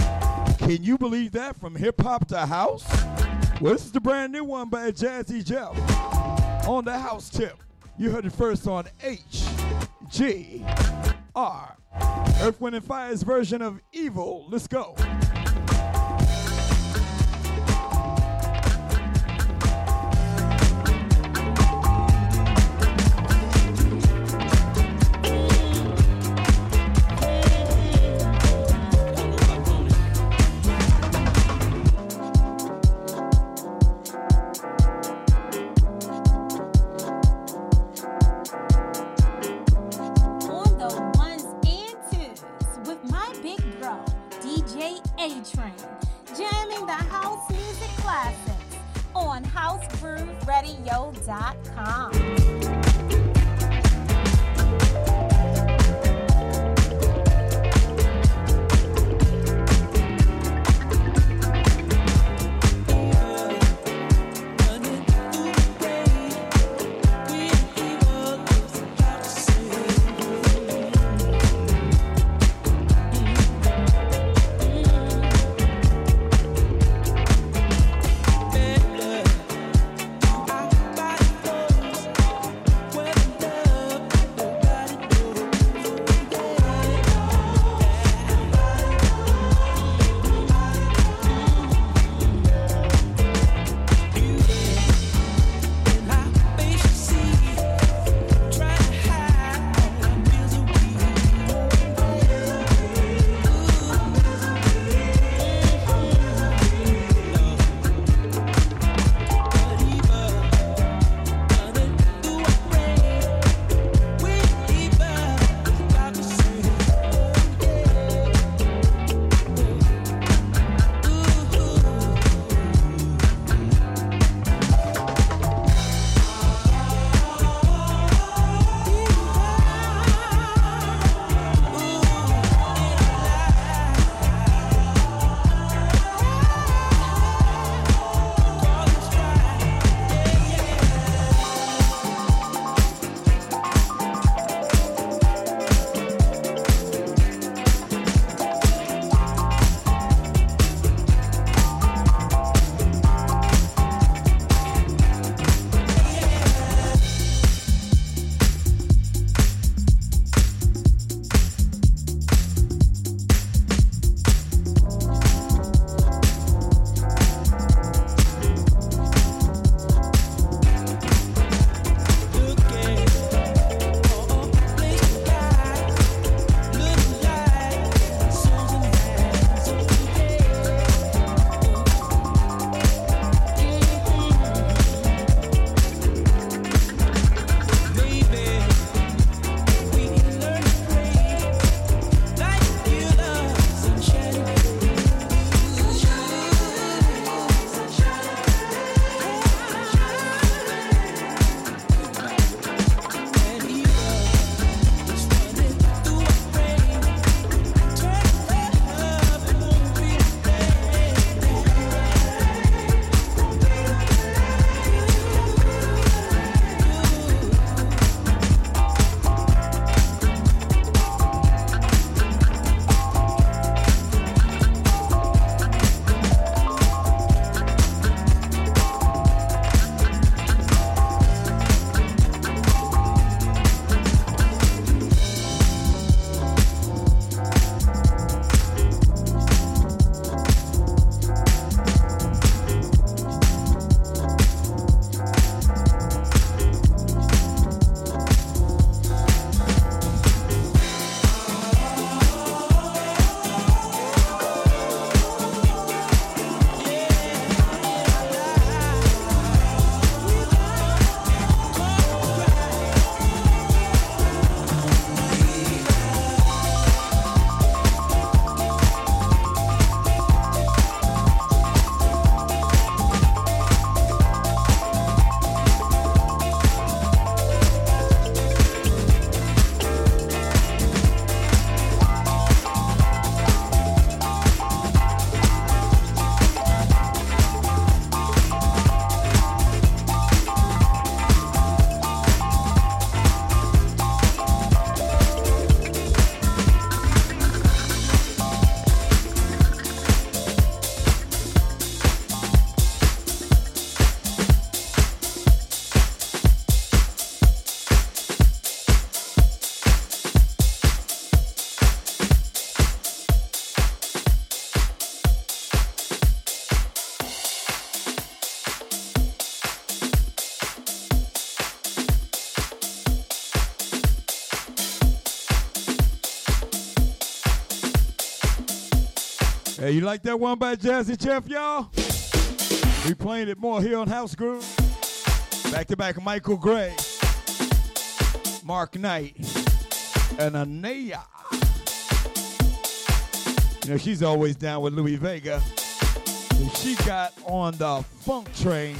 Can you believe that? From hip hop to house? Well, this is the brand new one by Jazzy Jeff on the house tip. You heard it first on HGR. Earth, Wind, and Fire's version of Evil. Let's go. Hey, you like that one by Jazzy Jeff, y'all? We playing it more here on House Groove. Back to back Michael Gray, Mark Knight, and Inaya. You know, she's always down with Louie Vega. She got on the funk train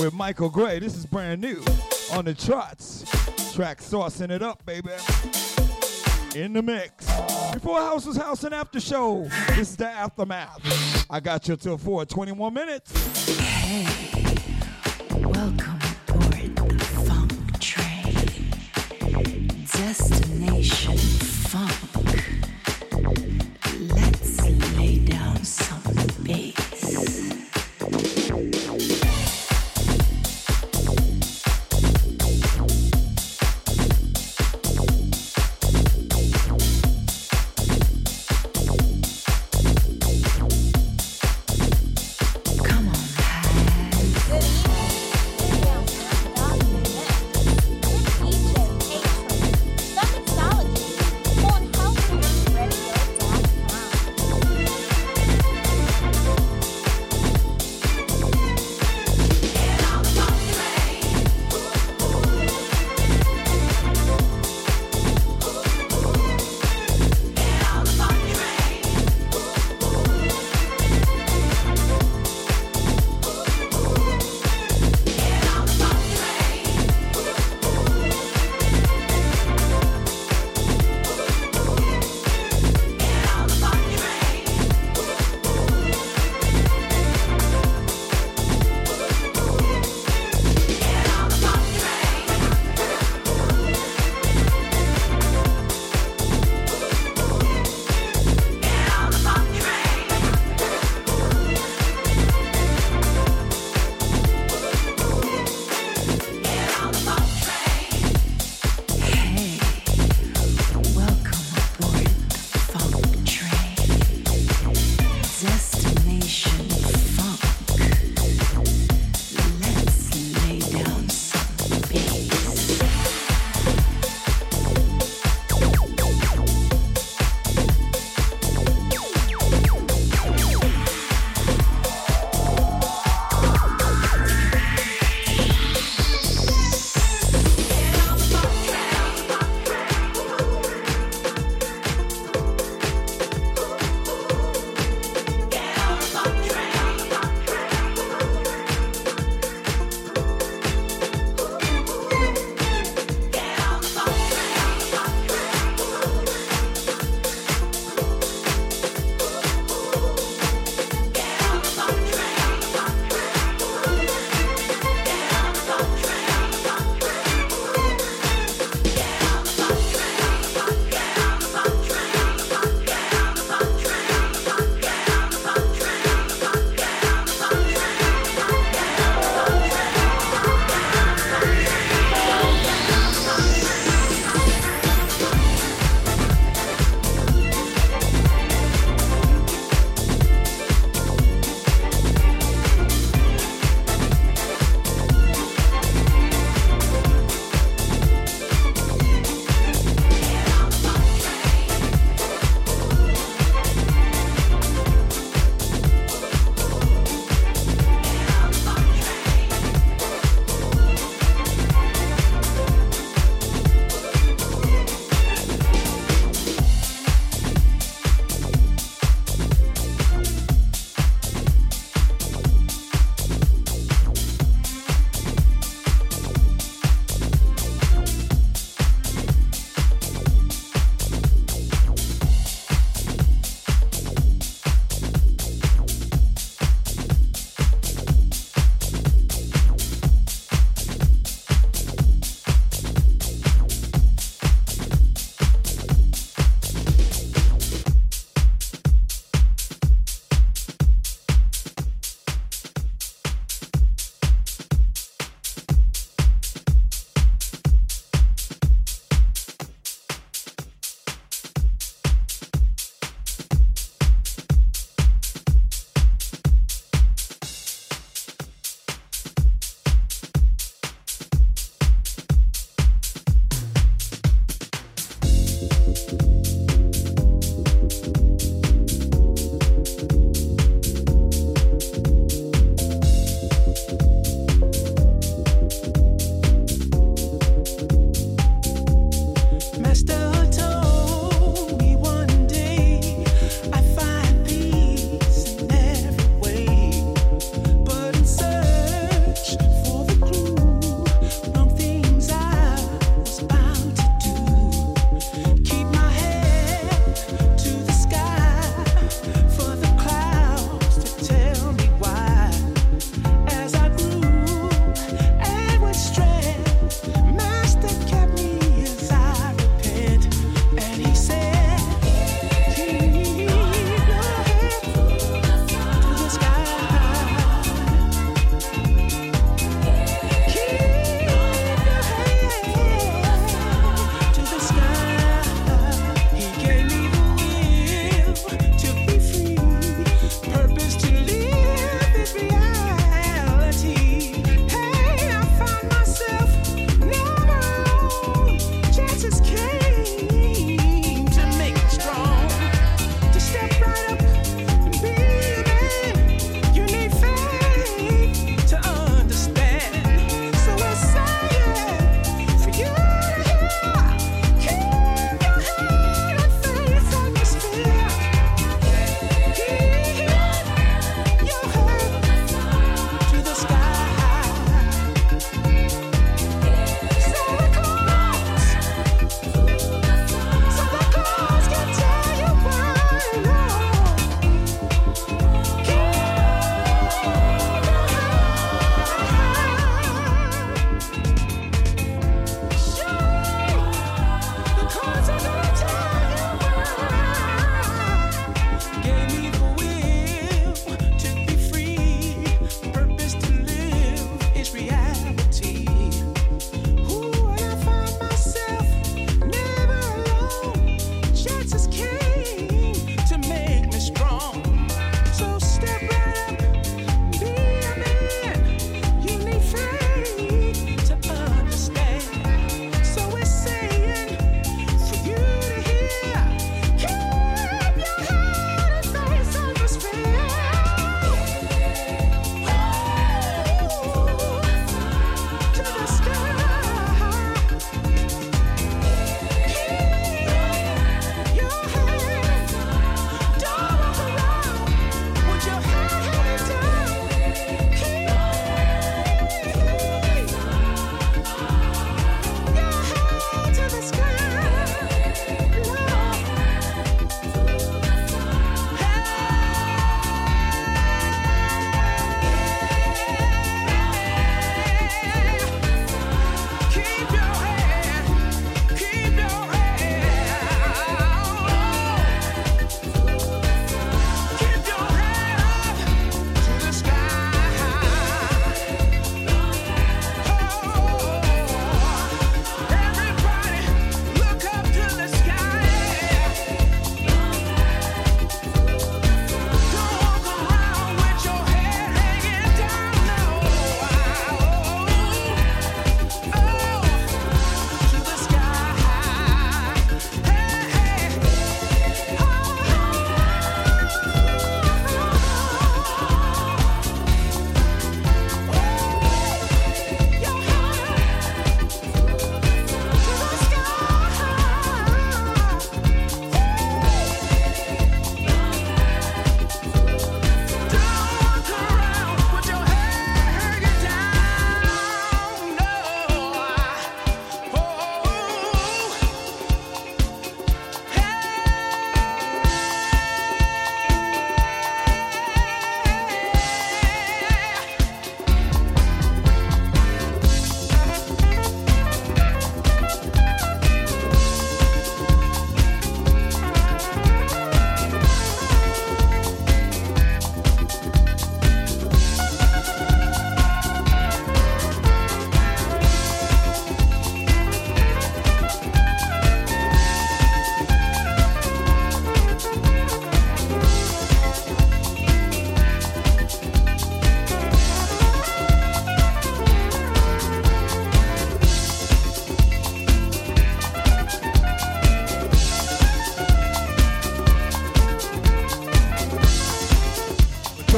with Michael Gray. This is brand new on the trots. Track saucing it up, baby. In the mix. Before House was House and After Show. This is the aftermath. I got you till 4, 21 minutes. Hey, welcome aboard the funk train. Destination funk.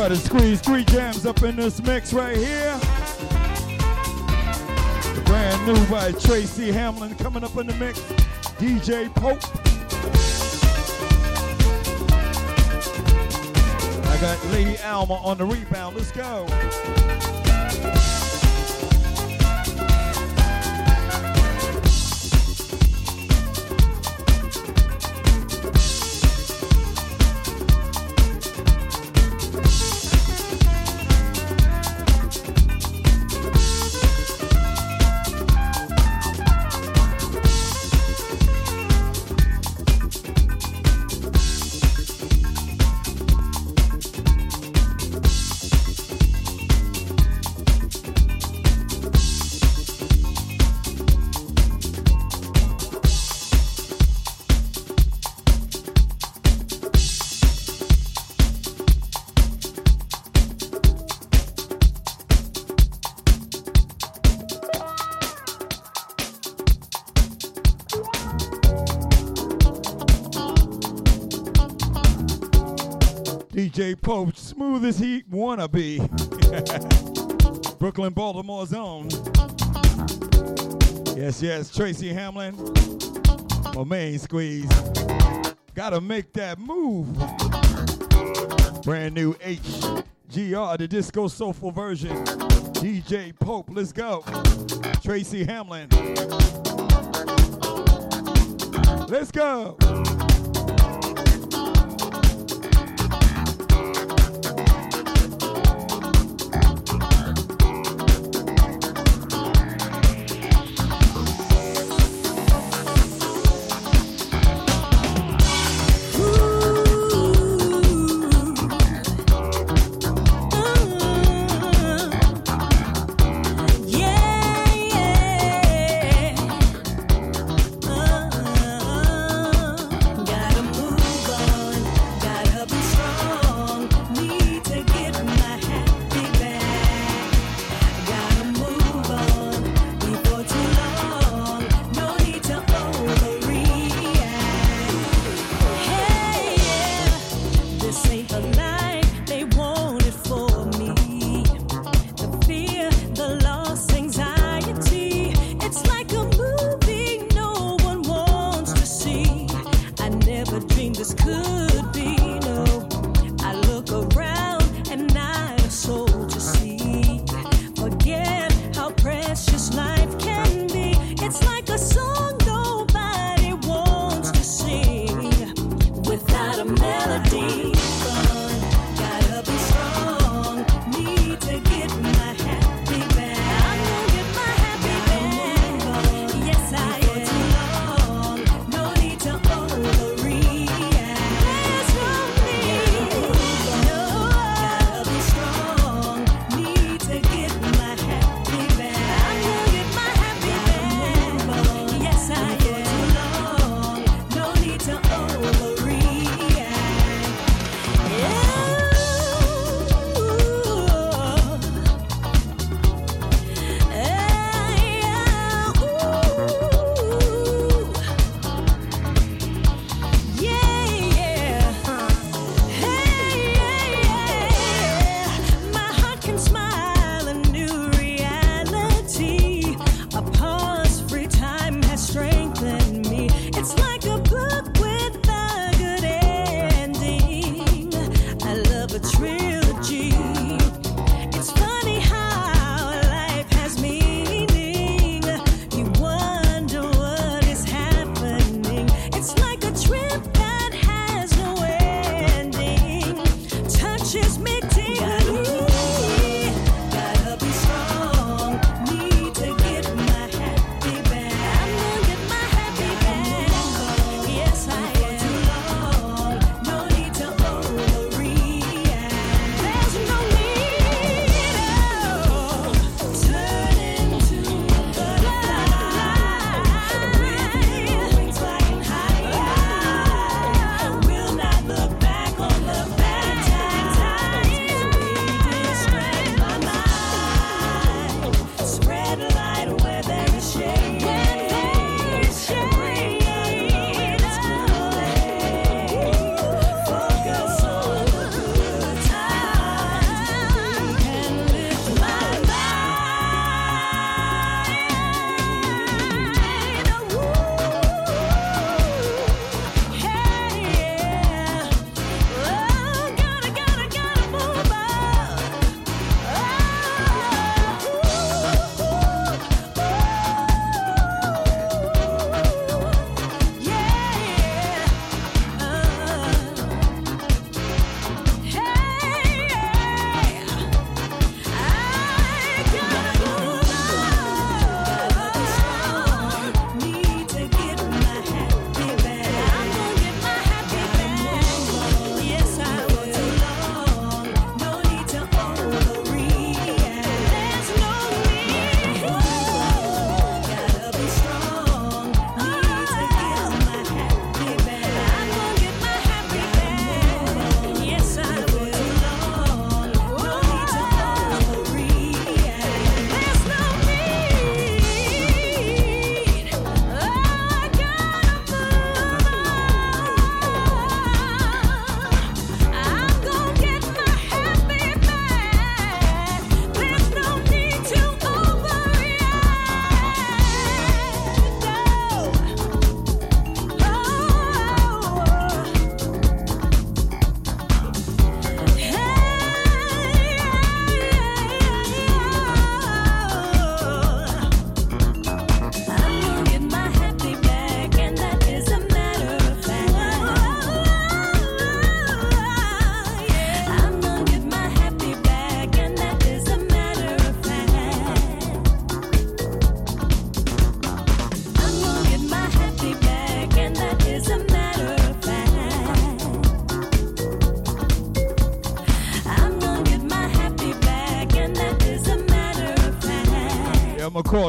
Try to squeeze three jams up in this mix right here. The brand new by Tracy Hamlin coming up in the mix. DJ Pope. I got Lady Alma on the rebound. Let's go. *laughs* Brooklyn, Baltimore zone. Yes, yes, Tracy Hamlin. Oh, My main squeeze. Gotta make that move. Brand new HGR, the disco soulful version. DJ Pope, let's go. Tracy Hamlin. Let's go.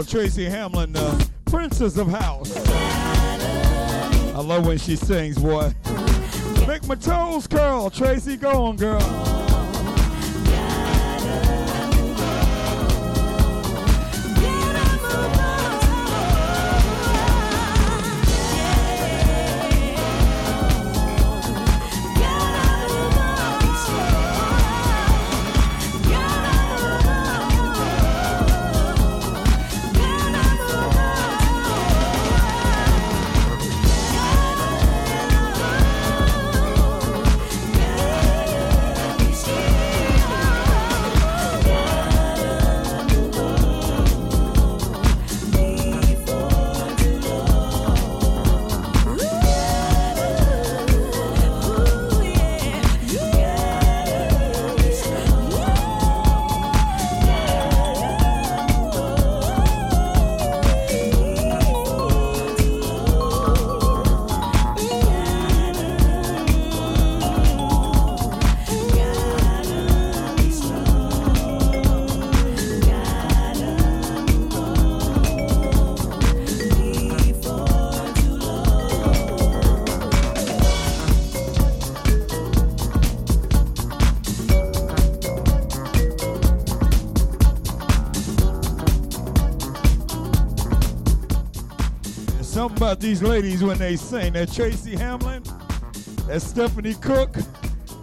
Tracy Hamlin, the Princess of House. I love when she sings, boy. Make my toes curl, Tracy. Go on, girl. About these ladies when they sing. That Tracy Hamlin, that Stephanie Cooke,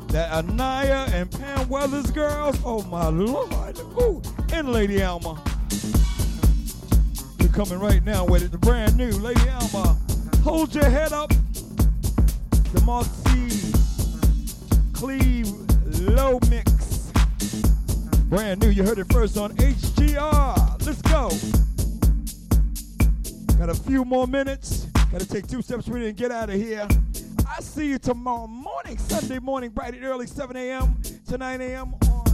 that Inaya and Pam Weathers girls. Oh my lord. Ooh, and Lady Alma. You're coming right now with it. The brand new Lady Alma. Hold your head up. The Marcy Cleve Low Mix. Brand new. You heard it first on HGR. A few more minutes. Got to take two steps with it and get out of here. I see you tomorrow morning, Sunday morning, bright and early, 7 a.m. to 9 a.m. on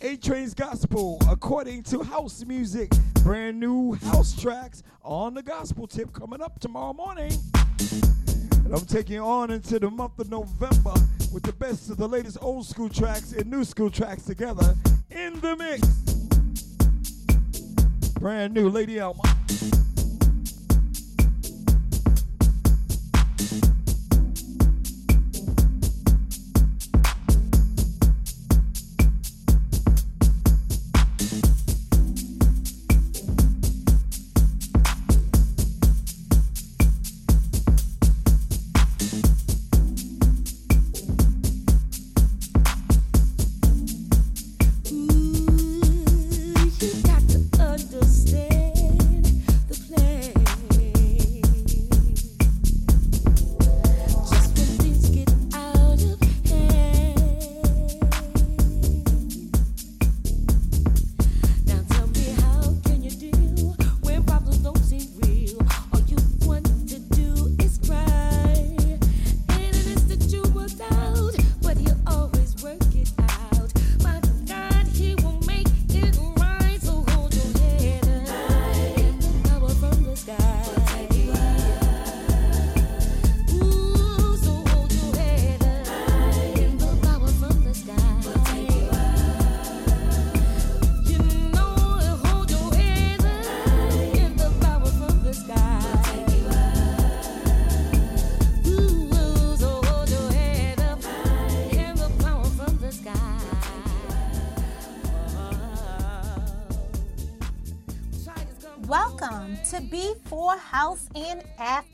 A Train's Gospel, according to house music. Brand new house tracks on the gospel tip coming up tomorrow morning. And I'm taking you on into the month of November with the best of the latest old school tracks and new school tracks together in the mix. Brand new Lady Alma.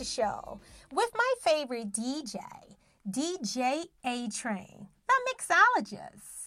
After Show with my favorite DJ, DJ A Train, the mixologist.